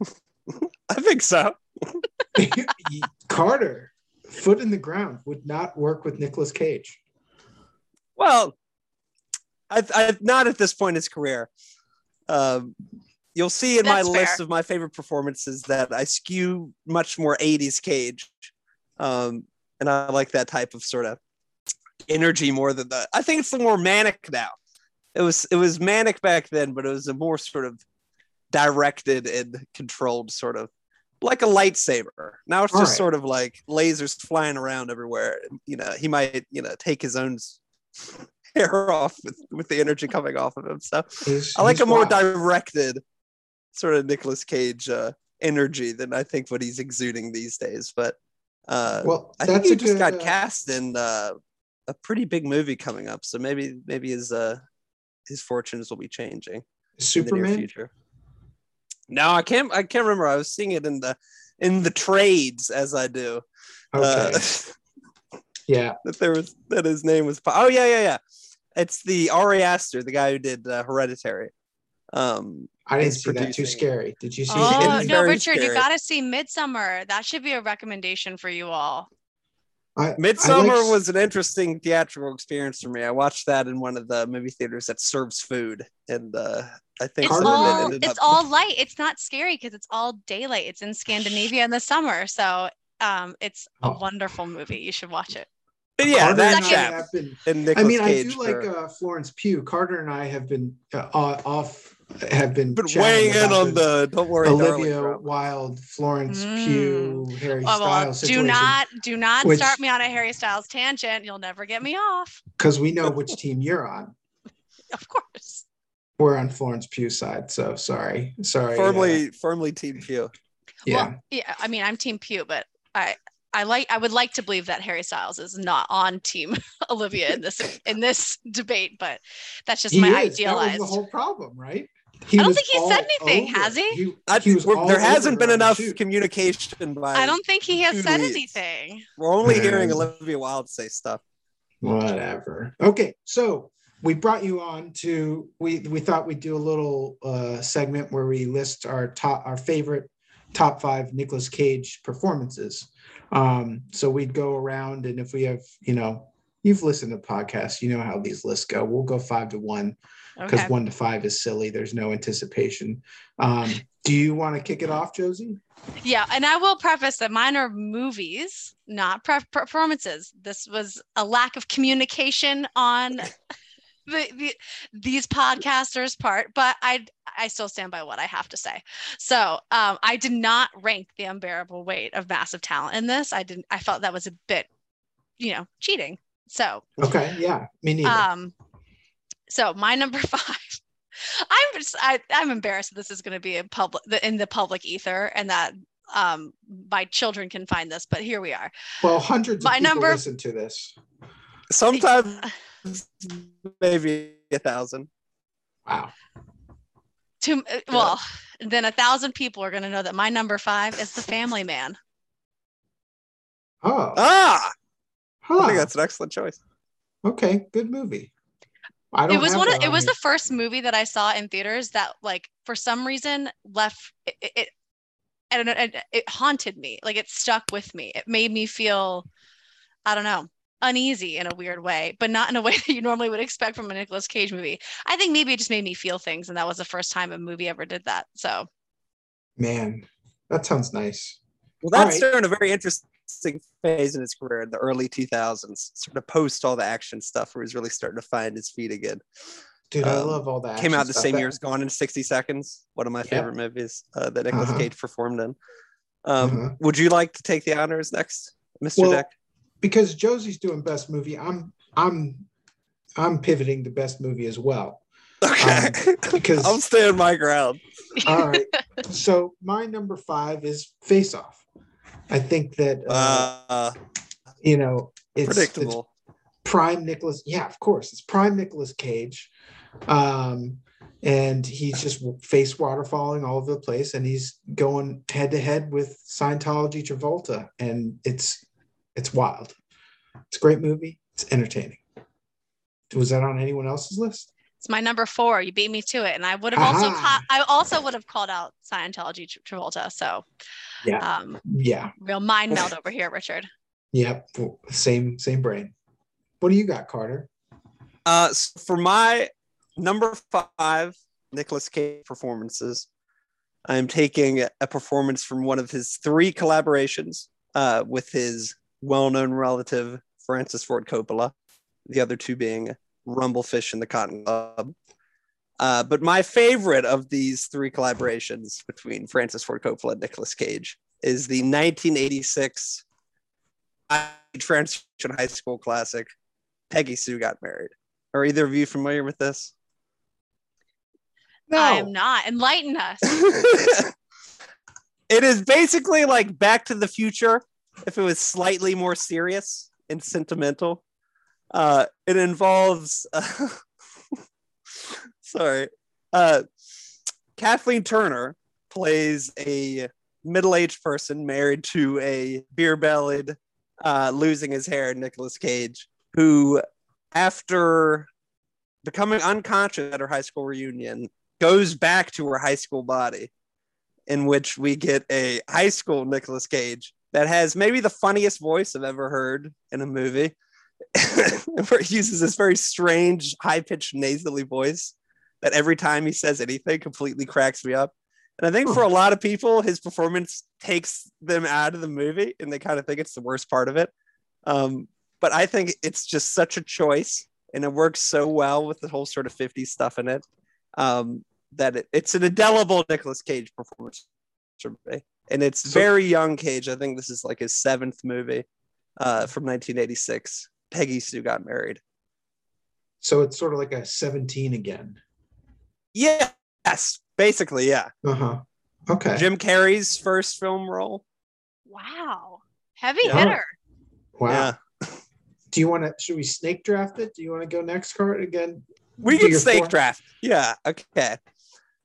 I think so. Carter, foot in the ground, would not work with Nicolas Cage. Well, I, I not at this point in his career. Um, you'll see in my That's list of my favorite performances that I skew much more 80s Cage. Um, and I like that type of sort of energy more than the I think it's the more manic now. It was it was manic back then, but it was a more sort of directed and controlled sort of like a lightsaber. Now it's All just right. sort of like lasers flying around everywhere. You know, he might, you know, take his own hair off with, with the energy coming off of him. So He's- I like a more wild. directed sort of Nicolas Cage uh, energy than I think what he's exuding these days. But uh, Well, I think he just good, got uh, cast in uh, a pretty big movie coming up. So maybe maybe his uh, his fortunes will be changing in the near Superman. Future. No, I can't. I can't remember. I was seeing it in the in the trades as I do. Okay. Uh, yeah. that there was that his name was. Oh yeah, yeah, yeah. It's the Ari Aster, the guy who did uh, Hereditary. Um, I didn't He's see that. Too scary. Did you see? Oh, Oh, it's no, very Richard, you got to see Midsommar. That should be a recommendation for you all. I, Midsommar I like- was an interesting theatrical experience for me. I watched that in one of the movie theaters that serves food, and uh, I think It's Carter some of it all it's up- all light. It's not scary because it's all daylight. It's in Scandinavia in the summer, so um, it's a Oh. wonderful movie. You should watch it. But yeah, Carter that and I chap have been- and I Nicolas mean, I do like uh, Florence Pugh. Carter and I have been uh, off. Have been been weighing in on the "Don't Worry, Olivia Darling" Wilde, Florence Mm. Pugh, Harry well, Styles do not do not which- start me on a Harry Styles tangent. You'll never get me off. because we know which team you're on. Of course. We're on Florence Pugh's side, so sorry, sorry. uh, Firmly, firmly Team Pugh. yeah. Well, yeah. I mean, I'm Team Pugh, but I I like I would like to believe that Harry Styles is not on Team Olivia in this in this debate, but that's just He my is. That idealized. was the whole problem, right? He I don't think he said anything, over- has he? I, he was there hasn't been her on the enough shoot. communication by. I don't think he has said leads. anything. We're only Yeah. hearing Olivia Wilde say stuff. Whatever. Okay, so we brought you on to we we thought we'd do a little uh segment where we list our top our favorite top five Nicolas Cage performances. Um, so we'd go around and if we have, you know, you've listened to podcasts, you know how these lists go. We'll go five to one because Okay. one to five is silly. There's no anticipation. Um, do you want to kick it off, Josie? Yeah, and I will preface that mine are movies, not pre- performances. This was a lack of communication on the, the these podcasters' part, but I I still stand by what I have to say. So um, I did not rank the unbearable weight of massive talent in this. I didn't. I felt that was a bit, you know, cheating. So Okay, yeah, me neither. um, so my number five. I'm just, I, I'm embarrassed that this is going to be in public in the public ether and that um my children can find this, but here we are. well, hundreds of my people number- listen to this. Sometimes maybe a thousand. Wow. To uh, well, then a thousand people are going to know that my number five is the Family Man. Oh, Ah, I think that's an excellent choice. Okay, good movie. I don't It was one of it was the first movie that I saw in theaters that like for some reason left it it, it I don't know it, it haunted me. Like it stuck with me. It made me feel I don't know, uneasy in a weird way, but not in a way that you normally would expect from a Nicolas Cage movie. I think maybe it just made me feel things and that was the first time a movie ever did that. So man. That sounds nice. Well, that's All right. during a very interesting phase in his career in the early 2000s, sort of post all the action stuff where he's really starting to find his feet again. Dude, I Um, love all that. Came out the stuff. same That- year as Gone in 60 Seconds, one of my Yeah. favorite movies uh, that Nicolas Uh-huh. Cage performed in. Um, Uh-huh. Would you like to take the honors next, Mr. Well, Dick? Because Josie's doing best movie. I'm I'm I'm pivoting to best movie as well. Okay. because- I'm staying my ground. All right. so my number five is Face Off. I think that uh, Uh, you know it's, it's prime Nicolas. Yeah, of course, it's prime Nicolas Cage, um, and he's just face waterfalling all over the place, and he's going head to head with Scientology Travolta, and it's it's wild. It's a great movie. It's entertaining. Was that on anyone else's list? it's my number four. You beat me to it. And I would have also Aha. ca- I also would have called out Scientology Tra- Travolta. So Yeah. um Yeah. real mind meld over here, Richard. Yep. Same same brain. What do you got, Carter? Uh, s- for my number five Nicolas Cage performances, I'm taking a performance from one of his three collaborations uh, with his well-known relative Francis Ford Coppola. The other two being Rumble Fish and the Cotton Club. Uh, but my favorite of these three collaborations between Francis Ford Coppola and Nicolas Cage is the 1986 transition high school classic, Peggy Sue Got Married. Are either of you familiar with this? No. I am not. Enlighten us. it is basically like Back to the Future if it was slightly more serious and sentimental. Uh, it involves, uh, sorry, uh, Kathleen Turner plays a middle-aged person married to a beer-bellied, uh, losing his hair Nicolas Cage, who, after becoming unconscious at her high school reunion, goes back to her high school body, in which we get a high school Nicolas Cage that has maybe the funniest voice I've ever heard in a movie, where he uses this very strange, high pitched, nasally voice that every time he says anything completely cracks me up. And I think for a lot of people, his performance takes them out of the movie and they kind of think it's the worst part of it. Um, but I think it's just such a choice and it works so well with the whole sort of 50s stuff in it um, that it, it's an indelible Nicolas Cage performance for me. And it's So- very young Cage. I think this is like his seventh movie uh, from 1986. Peggy Sue got married. So it's sort of like a 17 again. Yes, basically, yeah. Uh-huh. Okay. Jim Carrey's first film role. Wow. Heavy Yeah. hitter. Wow. Yeah. Do you want to should we snake draft it? Do you want to go next card again? We Do can snake four? draft. Yeah. Okay.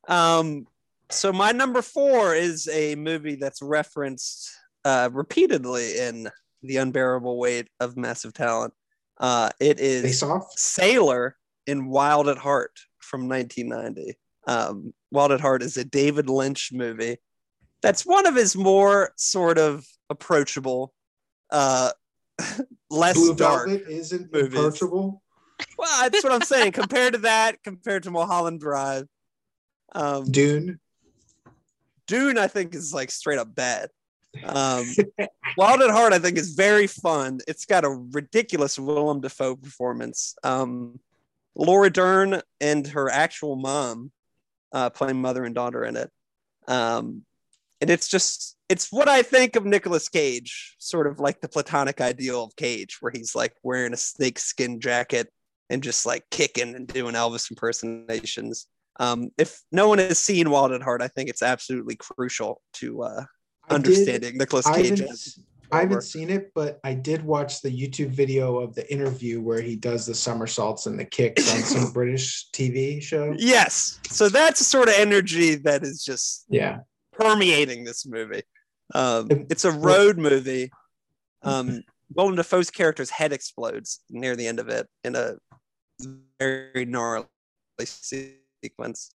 Um, so my number four is a movie that's referenced uh, repeatedly in The Unbearable Weight of Massive Talent. Uh, it is? Sailor in Wild at Heart from 1990. Um, Wild at Heart is a David Lynch movie. That's one of his more sort of approachable, uh, less Blue dark. Velvet isn't movies. approachable. Well, that's what I'm saying. compared to that, compared to Mulholland Drive, um, Dune. Dune, I think is like straight up bad. Um, Wild at Heart, I think, is very fun. It's got a ridiculous Willem Dafoe performance. Um, Laura Dern and her actual mom uh, playing mother and daughter in it. Um, and it's just, it's what I think of Nicolas Cage, sort of like the platonic ideal of Cage, where he's like wearing a snakeskin jacket and just like kicking and doing Elvis impersonations. Um, if no one has seen Wild at Heart, I think it's absolutely crucial to uh, I did- understanding Nicolas I Cage. haven't, I haven't seen it, but I did watch the YouTube video of the interview where he does the somersaults and the kicks on some British TV show. Yes. So that's the sort of energy that is just Yeah. permeating this movie. Um, it's a road movie. Um, Willem Dafoe's character's head explodes near the end of it in a very gnarly sequence.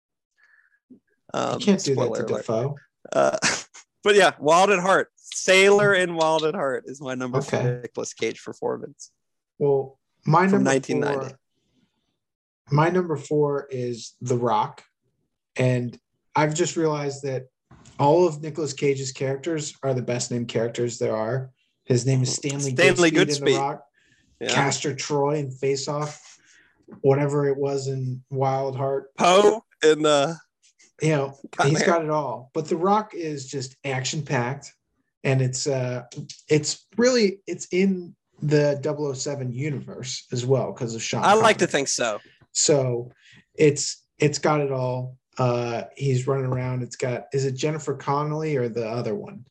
Um, you can't do that to. Dafoe. Uh, but yeah, Wild at Heart, Sailor in Wild at Heart is my number Okay. for Nicolas Cage performance Well, my from number 1990. four, my number four is The Rock, and I've just realized that all of Nicolas Cage's characters are the best named characters there are. His name is Stanley, Stanley Goodspeed, in The Rock, Yeah. Castor Troy in Face Off, whatever it was in Wild Heart. Poe and uh, You know, he's got it all. But The Rock is just action packed, and it's uh, it's really it's in the 007 universe as well because of Sean. I like to think so. So it's it's got it all. Uh he's running around. It's got is it Jennifer Connelly or the other one?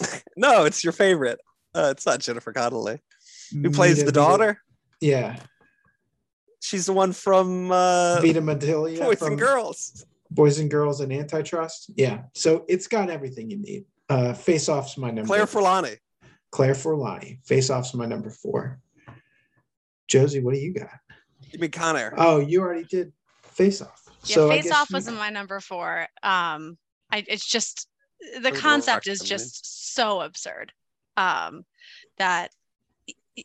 No, it's your favorite. Uh, it's not Jennifer Connelly. Who plays Vita- the daughter? Vita- yeah. She's the one from uh, Vita Medelia Boys from and Girls. Boys and Girls and Antitrust. Yeah. So it's got everything you need. Uh Face Off's my number. Claire Forlani. Claire Forlani. Face Off's my number four. Josie, what do you got? You mean Con Air? Oh, you already did Face Off. Yeah, so Face guess Off you- was my number four. Um, I it's just the concept is just so absurd. Um, that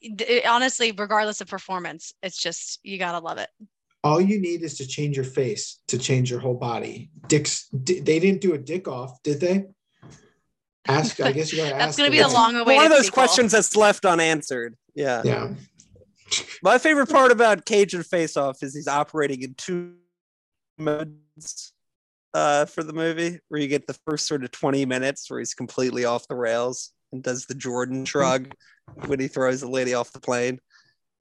it- it- honestly, regardless of performance, it's just you gotta love it. all you need is to change your face to change your whole body. Dick's di- they didn't do a dick off, did they? Ask. I guess you gotta ask. That's gonna be the long awaited. One of those questions that's left unanswered. Yeah. Yeah. My favorite part about Cage and Face Off is he's operating in two modes uh, for the movie, where you get the first sort of 20 minutes where he's completely off the rails and does the Jordan shrug when he throws the lady off the plane.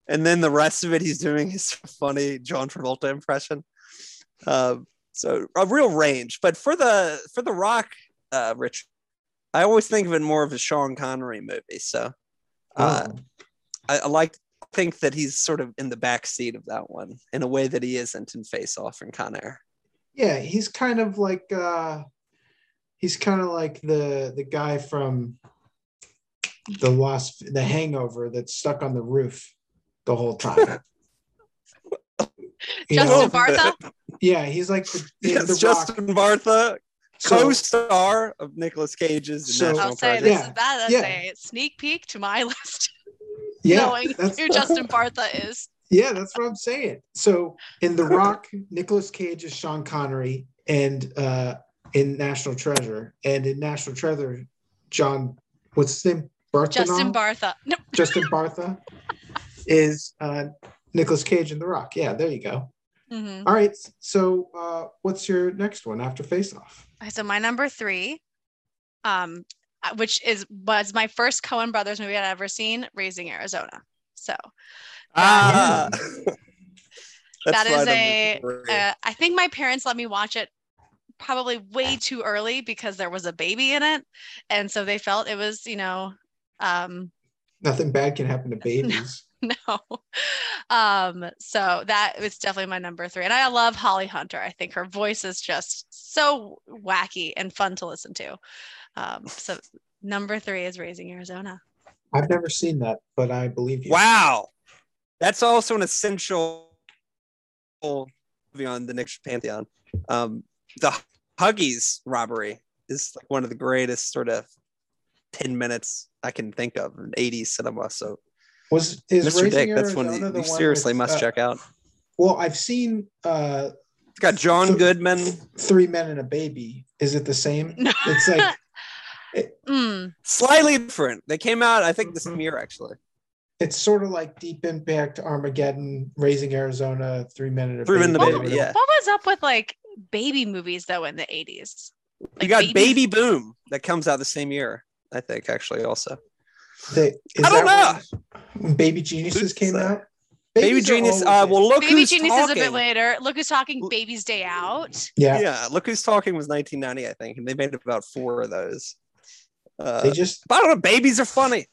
And then the rest of it, he's doing his funny John Travolta impression. Um, so a real range. But for the for the Rock, uh, Rich, I always think of it more of a Sean Connery movie. So uh, Oh. I, I like think that he's sort of in the back seat of that one in a way that he isn't in Face Off and Con Air. Yeah, he's kind of like uh he's kind of like the the guy from the lost the hangover that's stuck on the roof the whole time. Justin know? Bartha. Yeah, he's like the, the, Yes, the Justin rock. Bartha, So- co-star of Nicolas Cage's So- National I'll say Treasure. this Yeah, is that. That's yeah. a sneak peek to my list, yeah, knowing that's- who Justin Bartha is. Yeah, that's what I'm saying. So in The Rock, Nicolas Cage is Sean Connery, and uh, in National Treasure, and in National Treasure, John, what's his name? Bartha. Justin Bartha. No, Justin Bartha is uh, Nicolas Cage in The Rock. Yeah, there you go. Mhm. All right. So uh, what's your next one after Face Off? So my number three, um, uh, which is was my first Coen Brothers movie I'd ever seen, Raising Arizona. So Ah, That That's is my a- uh, I think my parents let me watch it probably way too early because there was a baby in it, and so they felt it was, you know, um, Nothing bad can happen to babies. no. Um, so that was definitely my number three. And I love Holly Hunter. I think her voice is just so wacky and fun to listen to. Um, so number three is Raising Arizona. I've never seen that, but I believe you. wow, that's also an essential movie on the next Pantheon. Um, the Huggies robbery is like one of the greatest sort of ten minutes I can think of in '80s cinema. So, Was is Mr. Raising Dick, that's one you, you one seriously with, must uh, check out. Well, I've seen uh, It's got John Th- Goodman. Three Men and a Baby. Is it the same? It's like Mm, Slightly different. They came out, I think, the Mm-hmm. same year actually. it's sort of like Deep Impact, Armageddon, Raising Arizona, Three Men and a Three Men and a Baby. Baby, whatever. yeah. what was up with like baby movies though in the 80s? You got baby- Baby Boom that comes out the same year, I think, actually, also. They, is I don't that when Baby Geniuses Who's came that? out. Baby Babies are Genius. always Uh, in. well, look Baby who's Genius is a bit later. Look who's talking Baby's Day Out. yeah, Yeah, look who's talking was 1990, I think, and they made about four of those. Uh, they just but I don't know. Babies are funny.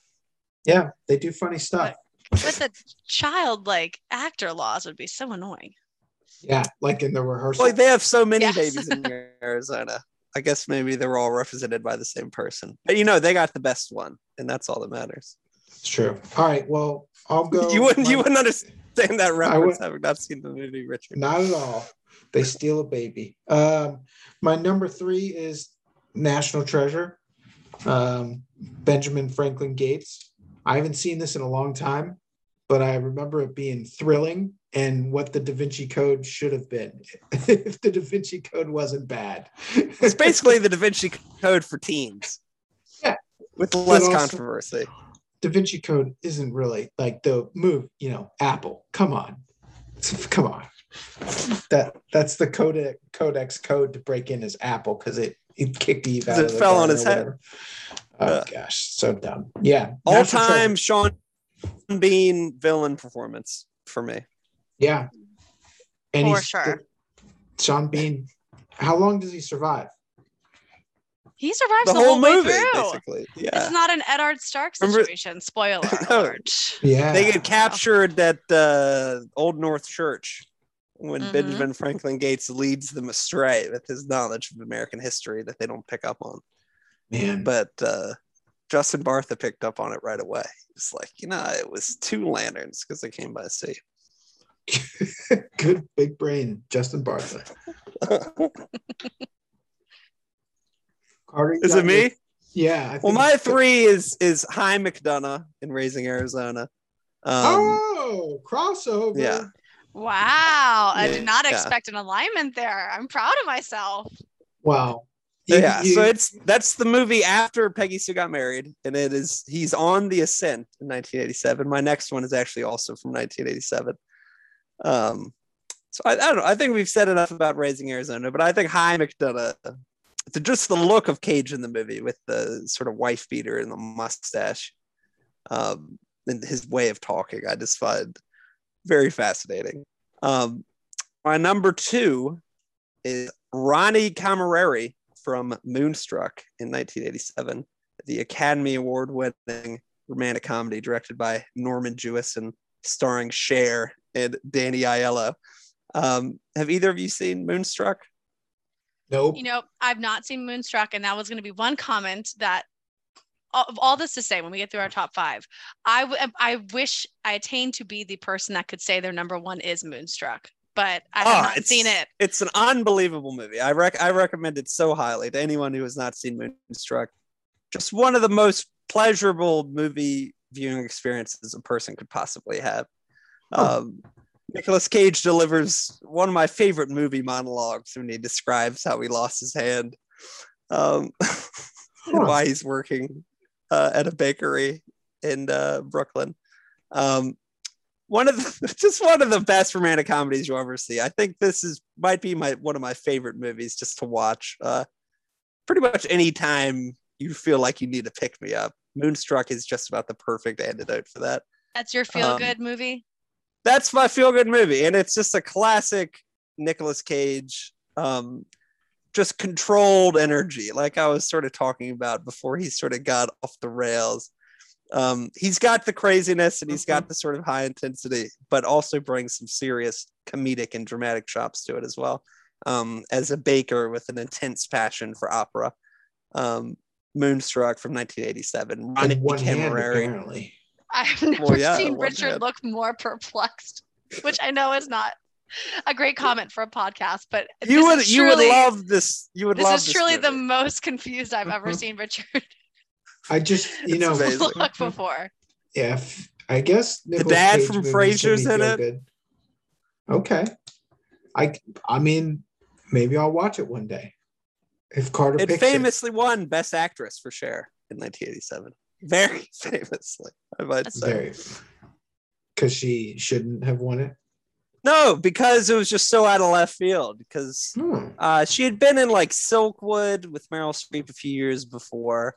yeah, they do funny stuff. But the child like actor laws would be so annoying. Yeah, like in the rehearsal. Like they have so many Yes. babies in Arizona. I guess maybe they were all represented by the same person. But you know, they got the best one, and that's all that matters. It's true. All right. Well, I'll go. you wouldn't. You wouldn't understand that reference would- having not seen the movie, Richard. Not at all. They steal a baby. Um, my number three is National Treasure. Um, Benjamin Franklin Gates. I haven't seen this in a long time, but I remember it being thrilling and what the Da Vinci Code should have been if the Da Vinci Code wasn't bad. It's basically the Da Vinci Code for teens. Yeah. With less also- controversy. Da Vinci Code isn't really like the move, you know, Apple. Come on. Come on. That that's the codex codex code to break in is Apple because it it kicked Eve out. It the fell on his head. Oh Yeah. gosh, so dumb. Yeah. All National time Treasure. Sean Bean villain performance for me. Yeah. And For sure. Sean Bean. How long does he survive? He survives The the, whole whole, way movie, through. basically. It's not an Edward Stark Remember- situation. Spoiler No. alert. Yeah. They get captured at uh, Old North Church when Mhm. Benjamin Franklin Gates leads them astray with his knowledge of American history that they don't pick up on. Man. But uh, Justin Bartha picked up on it right away. It's like, you know, it was two lanterns because they came by sea. Good big brain, Justin Bartha. Carter, Is it me? your- Yeah. I Well, my three is is Hi McDunnough in Raising Arizona. Um, oh, crossover. yeah. Wow. I did not Yeah. expect an alignment there. I'm proud of myself. Wow. Yeah, you- so it's that's the movie after Peggy Sue got married, and it is he's on the ascent in 1987. My next one is actually also from 1987. Um, so I, I don't know. I think we've said enough about Raising Arizona, but I think Hi McDunnough, the, just the look of Cage in the movie with the sort of wife beater and the mustache, um, and his way of talking, I just find very fascinating. Um, my number two is Ronnie Cammareri from Moonstruck in 1987, the Academy Award winning romantic comedy directed by Norman Jewison, starring Cher and Danny Aiello. Um, have either of you seen Moonstruck? nope. You know, I've not seen Moonstruck, and that was going to be one comment that all, of all this to say when we get through our top five, I, w- I wish I attained to be the person that could say their number one is Moonstruck, but I have Ah, not seen it. It's an unbelievable movie. I rec- I recommend it so highly to anyone who has not seen Moonstruck. Just one of the most pleasurable movie viewing experiences a person could possibly have. Oh. Um, Nicolas Cage delivers one of my favorite movie monologues when he describes how he lost his hand, um, and why he's working uh, at a bakery in uh, Brooklyn. Um, one of the just one of the best romantic comedies you'll ever see. I think this is might be my one of my favorite movies just to watch. Uh, pretty much any time you feel like you need to pick me up, Moonstruck is just about the perfect antidote for that. That's your feel Um, good movie. That's my feel good movie, and it's just a classic Nicolas Cage. Um, just controlled energy, like I was sort of talking about before he sort of got off the rails. Um, he's got the craziness and he's got the sort of high intensity, but also brings some serious comedic and dramatic chops to it as well. Um, as a baker with an intense passion for opera, um, Moonstruck from 1987, Ronnie one hand, Cammareri. apparently. I've never yeah, seen Richard hand. look more perplexed, which I know is not a great comment for a podcast, but You would is you would love this. You would This love is truly the most confused I've ever seen Richard I just, you It's know, look before. yeah, I guess Nicolas dad Cage from Frasier's in it. feel-good. Okay, I, I mean, maybe I'll watch it one day if Carter It picks famously won Best Actress for Cher in 1987. Very famously, I might it. say. Very, because she shouldn't have won it. No, because it was just so out of left field. Because Hmm. uh, she had been in like Silkwood with Meryl Streep a few years before,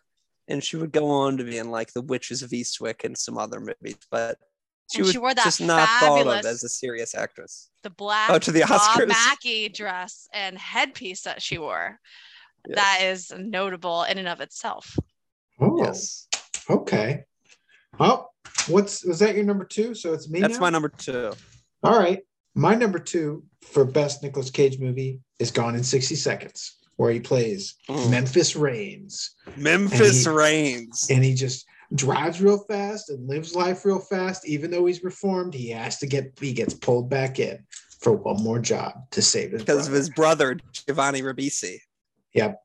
and she would go on to be in like The Witches of Eastwick and some other movies, but she And was she wore that just not thought of as a serious actress. The black Oh, to the Bob Oscars? Mackie dress and headpiece that she wore. Yes. That is notable in and of itself. Oh, yes, okay. Well, what's was that your number two? So it's me. that's now? my number two. All right. My number two for best Nicolas Cage movie is Gone in 60 Seconds, where he plays Mm. Memphis Raines. Memphis And Raines. And he just drives real fast and lives life real fast. Even though he's reformed, he has to get he gets pulled back in for one more job to save his because of brother. his brother Giovanni Ribisi. Yep.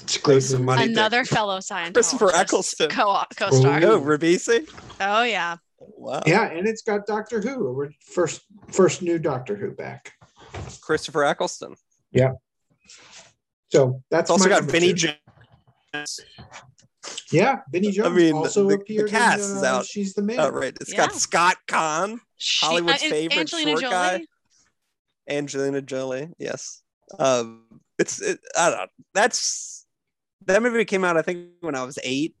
It's a great some money. Another fellow scientist, Christopher Eccleston. Co- co-star. Ooh. Oh, Ribisi. Oh yeah. Wow. Yeah, and it's got Doctor Who. We're first first new Doctor Who back. Christopher Eccleston. So that's It's also got Vinnie two. Jones. Yeah, Vinnie Jones mean, also the- the cast in, is uh, out- She's the man. Oh, right. It's Yeah. got Scott Caan, She- Hollywood's uh, favorite Angelina short Jolie. guy. Angelina Jolie. Yes. Um, it's it, I don't know. That's that movie came out I think when I was eight.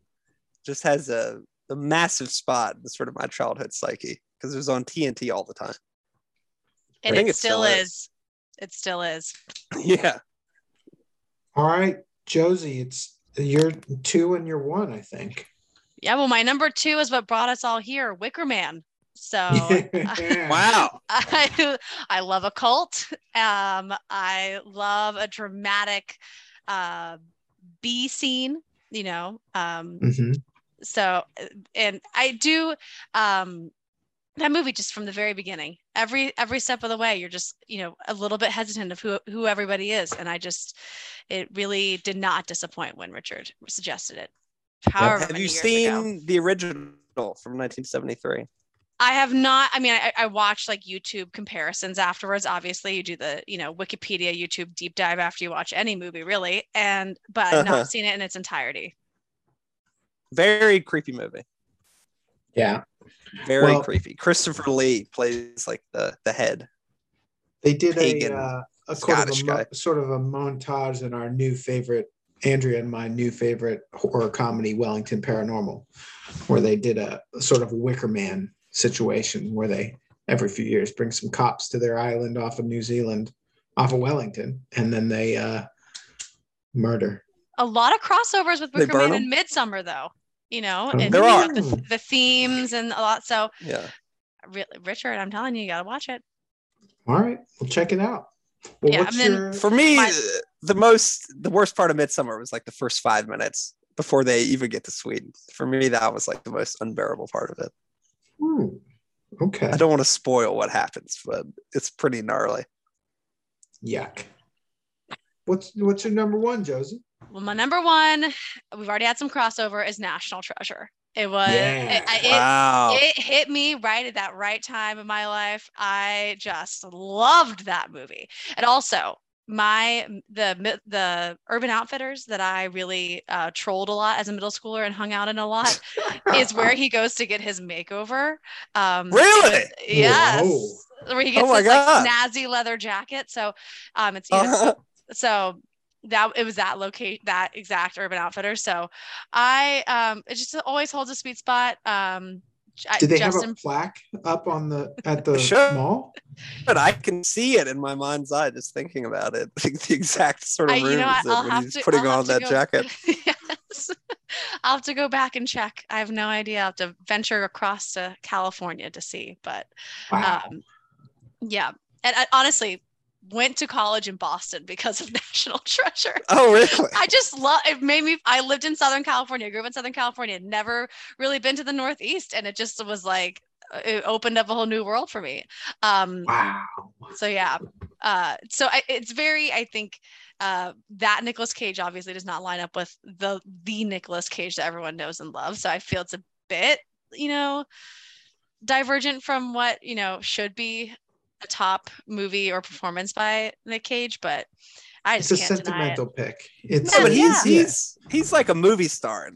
Just has a, a massive spot in sort of my childhood psyche because it was on TNT all the time. And I think it it still still is. is. It still is. yeah. All right, Josie, it's your two and your one, I think. Yeah, well, my number two is what brought us all here, Wicker Man. So Wow. I I love a cult. Um, I love a dramatic uh, B scene. You know, um, Mhm. so and I do um, that movie just from the very beginning. Every every step of the way, you're just you know a little bit hesitant of who who everybody is, and I just it really did not disappoint when Richard suggested it. However, Have you seen ago. the original from 1973? I have not. I mean, I, I watched like YouTube comparisons afterwards. Obviously, you do the you know Wikipedia, YouTube deep dive after you watch any movie, really. And but I've Uh-huh. not seen it in its entirety. Very creepy movie. Yeah, Very Well- creepy. Christopher Lee plays like the the head. they did Pagan a, uh, a sort of Scottish a mo- guy. sort of a montage in our new favorite, Andrea and my new favorite horror comedy, Wellington Paranormal, where they did a, a sort of Wicker Man situation where they every few years bring some cops to their island off of New Zealand, off of Wellington, and then they uh, murder. A lot of crossovers with Wicker Man Man 'em? and Midsommar, though. You know, Oh, and There are. the, the themes and a lot. So, Yeah. really, Richard, I'm telling you, you gotta watch it. All right, we'll check it out. Well, Yeah, what's and then- your For me, My- uh, the most the worst part of Midsommar was like the first five minutes before they even get to Sweden. For me, that was like the most unbearable part of it. Hmm, okay? I don't want to spoil what happens, but it's pretty gnarly. Yuck. What's what's your number one, Josie? Well, my number one, we've already had some crossover, is National Treasure. It was. Yeah. It, I- it- wow. it hit me right at that right time in my life. I just loved that movie. And also, my the the Urban Outfitters that I really uh, trolled a lot as a middle schooler and hung out in a lot is where he goes to get his makeover. Um, really? Yes. Whoa. Where he gets Oh my this like God. snazzy leather jacket. So um it's you know, Uh-huh. so that it was that locate that exact urban outfitter so i um it just always holds a sweet spot um I- Did they Justin, have a plaque up on the at the Sure. mall? But I can see it in my mind's eye just thinking about it. the exact sort of I, rooms you know what, that when he's to putting I'll on that go- jacket. yes i'll have to go back and check i have no idea i'll have to venture across to california to see but Wow. um yeah and I honestly went to college in boston because of national treasure Oh, really? I just love it made me I lived in Southern California, grew up in Southern California, never really been to the Northeast. And it just was like uh, it opened up a whole new world for me. Um wow. so yeah. Uh so I, it's very, I think uh that Nicolas Cage obviously does not line up with the the Nicolas Cage that everyone knows and loves. So I feel it's a bit, you know, divergent from what, you know, should be a top movie or performance by Nick Cage, but I It's just a can't deny it. sentimental pick. It's No, but a- he's yeah. he's he's like a movie star.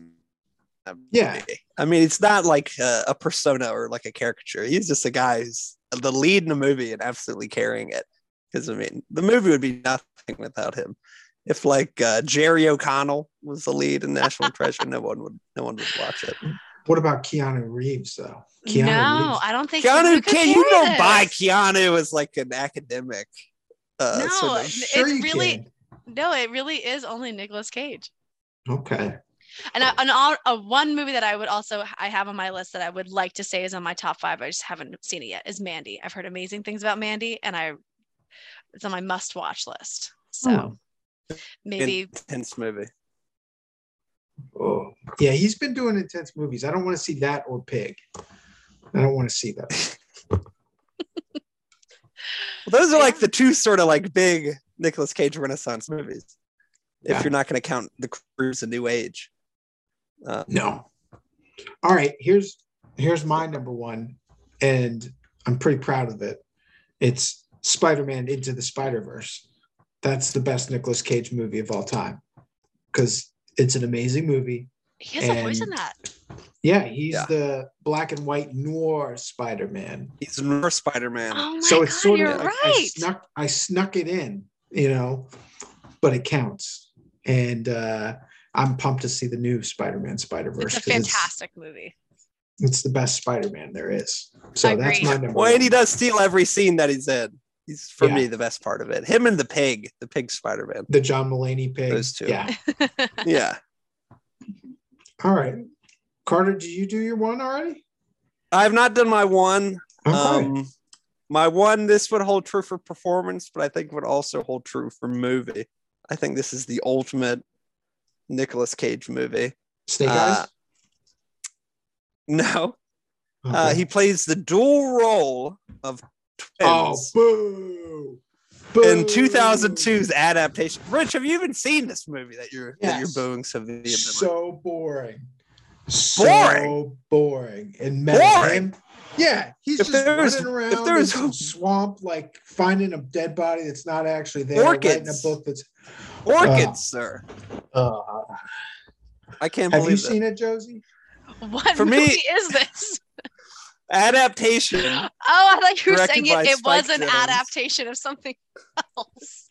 Yeah. I mean, it's not like a, a persona or like a caricature. He's just a guy who's the lead in a movie and absolutely carrying it. Because I mean, the movie would be nothing without him. If like uh, Jerry O'Connell was the lead in National Treasure, no one would no one would watch it. What about Keanu Reeves though? Keanu no, Reeves. I don't think Keanu, who can you carry don't buy this? Keanu as like an academic? Uh, No, sort of- it- Sure it's really- can. No, it really is only Nicolas Cage. Okay. And a, an, al- a one movie that I would also I have on my list that I would like to say is on my top five. I just haven't seen it yet. Is Mandy. I've heard amazing things about Mandy, and I it's on my must watch list. So Hmm. maybe intense movie. Oh, yeah, he's been doing intense movies. I don't want to see that or Pig. I don't want to see that. Well, those are like the two sort of like big Nicolas Cage Renaissance movies. If Yeah. you're not going to count The Croods, A New Age. Uh, No. All right, here's here's my number one, and I'm pretty proud of it. It's Spider-Man Into the Spider-Verse. That's the best Nicolas Cage movie of all time. Because it's an amazing movie. He has a voice in that. Yeah, he's Yeah. the black and white noir Spider-Man. he's noir Spider-Man. Oh my so it's god, sort you're of like right. I snuck I snuck it in, you know, but it counts. And uh I'm pumped to see the new Spider-Man Spider-Verse. it's a 'cause fantastic movie. It's, the best Spider-Man there is. So that's Agreed. my number. Well, and he does steal every scene that he's in. He's for Yeah. me the best part of it. Him and the pig, the pig Spider-Man. the John Mulaney pig. Those two. Yeah. Yeah. All right. Carter, did you do your one already? I've not done my one. Okay. Um, my one, this would hold true for performance, but I think would also hold true for movie. I think this is the ultimate Nicolas Cage movie. Snake uh, Eyes. No, uh, he plays the dual role of oh, twins boo. in 2002's adaptation. Rich, have you even seen this movie that you're that you're Yes. booing so vehemently? So boring. So Boring? boring. And Meta Boring? Yeah, he's If just there's- running if around there's- in some swamp, like finding a dead body that's not actually there, writing a book that's. Orchids, Uh, sir. Uh, I can't have you believe that. seen it, Josie? What For me- movie is this? Adaptation. Oh, I thought you were saying it, it was an Jonze. adaptation of something else.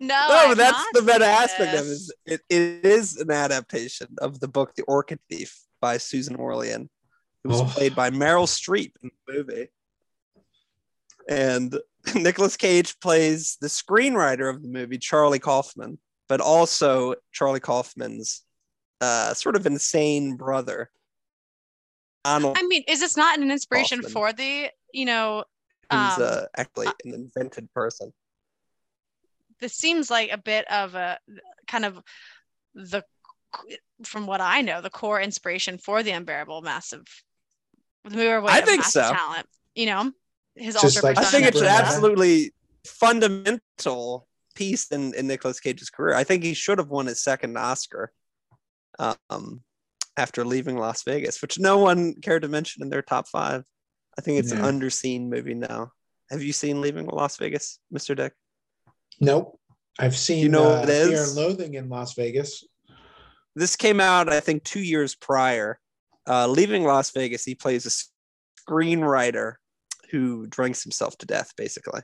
No, no, I've that's not the meta aspect of it. it, it is an adaptation of the book The Orchid Thief by Susan Orlean, who was Oh. played by Meryl Streep in the movie. And Nicolas Cage plays the screenwriter of the movie, Charlie Kaufman, but also Charlie Kaufman's uh, sort of insane brother. Arnold, I mean, is this not an inspiration Kaufman. for the, you know, who's um, uh, actually an invented person. this seems like a bit of a kind of the from what I know, the core inspiration for the unbearable massive the movie I think massive so. talent. You know, his Just alter like I think it's an Super persona. Nana. absolutely fundamental piece in, in Nicolas Cage's career. I think he should have won his second Oscar um, after leaving Las Vegas, which no one cared to mention in their top five. I think it's Yeah. an underseen movie now. Have you seen Leaving Las Vegas, Mr. Dick? Nope. I've seen You know uh, what it Fear is? and Loathing in Las Vegas. This came out, I think, two years prior. Uh, Leaving Las Vegas, he plays a screenwriter who drinks himself to death, basically.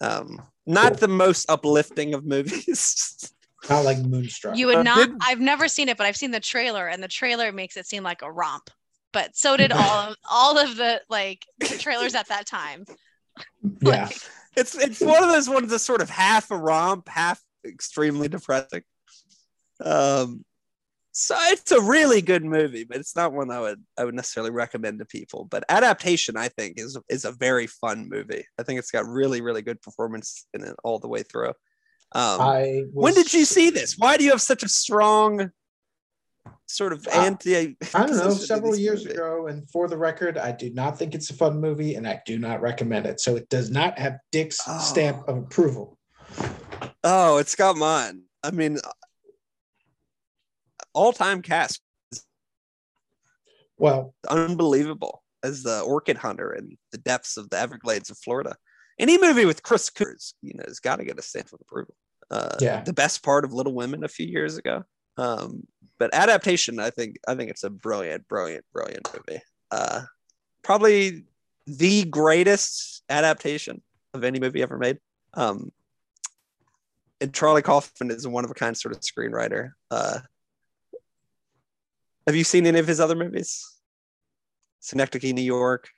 Um, not Cool. the most uplifting of movies. Not like Moonstruck. You would Uh, not did- I've never seen it, but I've seen the trailer and the trailer makes it seem like a romp. But so did all of all of the like the trailers at that time. yeah. Like, it's it's one of those ones that's sort of half a romp, half extremely depressing. Um, so it's a really good movie, but it's not one I would I would necessarily recommend to people. But adaptation, I think, is is a very fun movie. I think it's got really really good performance in it all the way through. Um, I when did you see this? Why do you have such a strong sort of anti? I don't know, several years movie? ago. And for the record, I do not think it's a fun movie and I do not recommend it. So it does not have Dick's Oh. stamp of approval. Oh, it's got mine. I mean, all time cast Well, unbelievable as the orchid hunter in the depths of the Everglades of Florida. Any movie with Chris Cooper, you know, has got to get a stamp of approval. Uh, Yeah. The best part of Little Women a few years ago. Um, but adaptation, I think, I think it's a brilliant, brilliant, brilliant movie. Uh, probably the greatest adaptation of any movie ever made. Um, and Charlie Kaufman is a one of a kind sort of screenwriter. Uh, have you seen any of his other movies? Synecdoche, New York,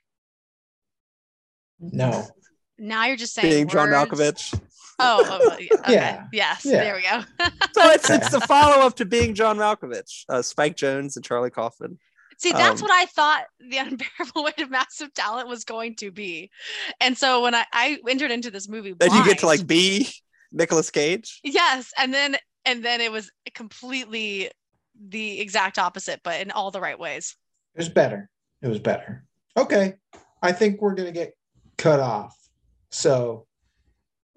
no. Now you're just saying being John. Malkovich. Oh, oh, oh, yeah. Okay. Yeah. Yes. Yeah. There we go. So it's it's the follow up to being John Malkovich, uh, Spike Jonze and Charlie Kaufman. See, that's Um, what I thought the unbearable weight of massive talent was going to be. And so when I, I entered into this movie, Then you get to like be Nicolas Cage. yes, and then and then it was completely the exact opposite, but in all the right ways. It was better. It was better. Okay. I think we're gonna get cut off. So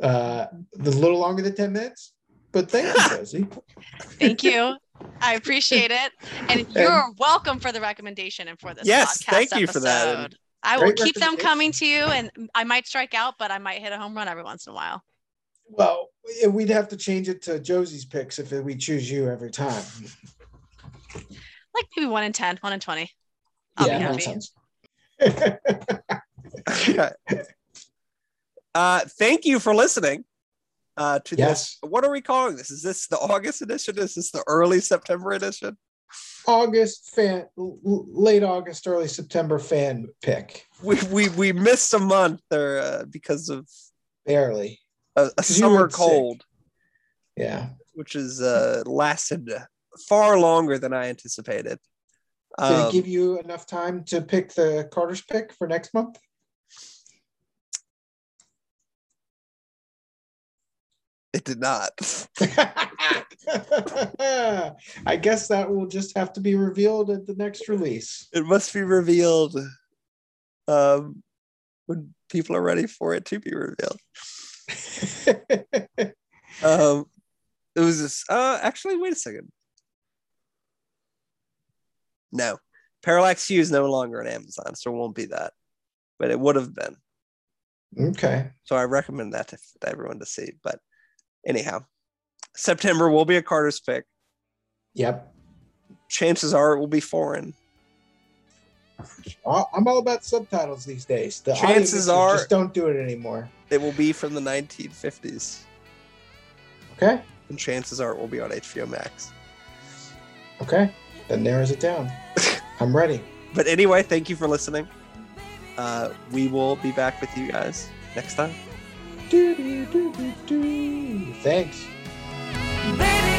uh the little longer than 10 minutes. But thank you, Josie. Thank you. I appreciate it. And you're welcome for the recommendation and for this Yes, podcast thank you for that. episode. I will keep them coming to you and I might strike out, but I might hit a home run every once in a while. Well, we'd have to change it to Josie's picks if we choose you every time. Like maybe one in 10, one in 20. I'll yeah, be that happy. uh, thank you for listening uh, to Yes. this. What are we calling this? Is this the August edition? Is this the early September edition? August fan, late August, early September fan pick. We we we missed a month there uh, because of Barely. a, a 'Cause you were summer sick. cold, Yeah. which has uh, lasted far longer than I anticipated. Did Um, it give you enough time to pick the Carter's pick for next month? It did not. I guess that will just have to be revealed at the next release. It must be revealed um, when people are ready for it to be revealed. Um, it was this. Uh, actually, wait a second. No, Parallax View is no longer on Amazon, so it won't be that. But it would have been. okay. So I recommend that to, to everyone to see. But anyhow, September will be a Carter's pick. Yep. Chances are it will be foreign. I'm all about subtitles these days. The Chances are- just don't do it anymore. It will be from the 1950s, Okay. and chances are it will be on HBO Max. Okay. That narrows it down. I'm ready. But anyway, thank you for listening. Uh, we will be back with you guys next time. Do, do, do, do, do. Thanks. Baby,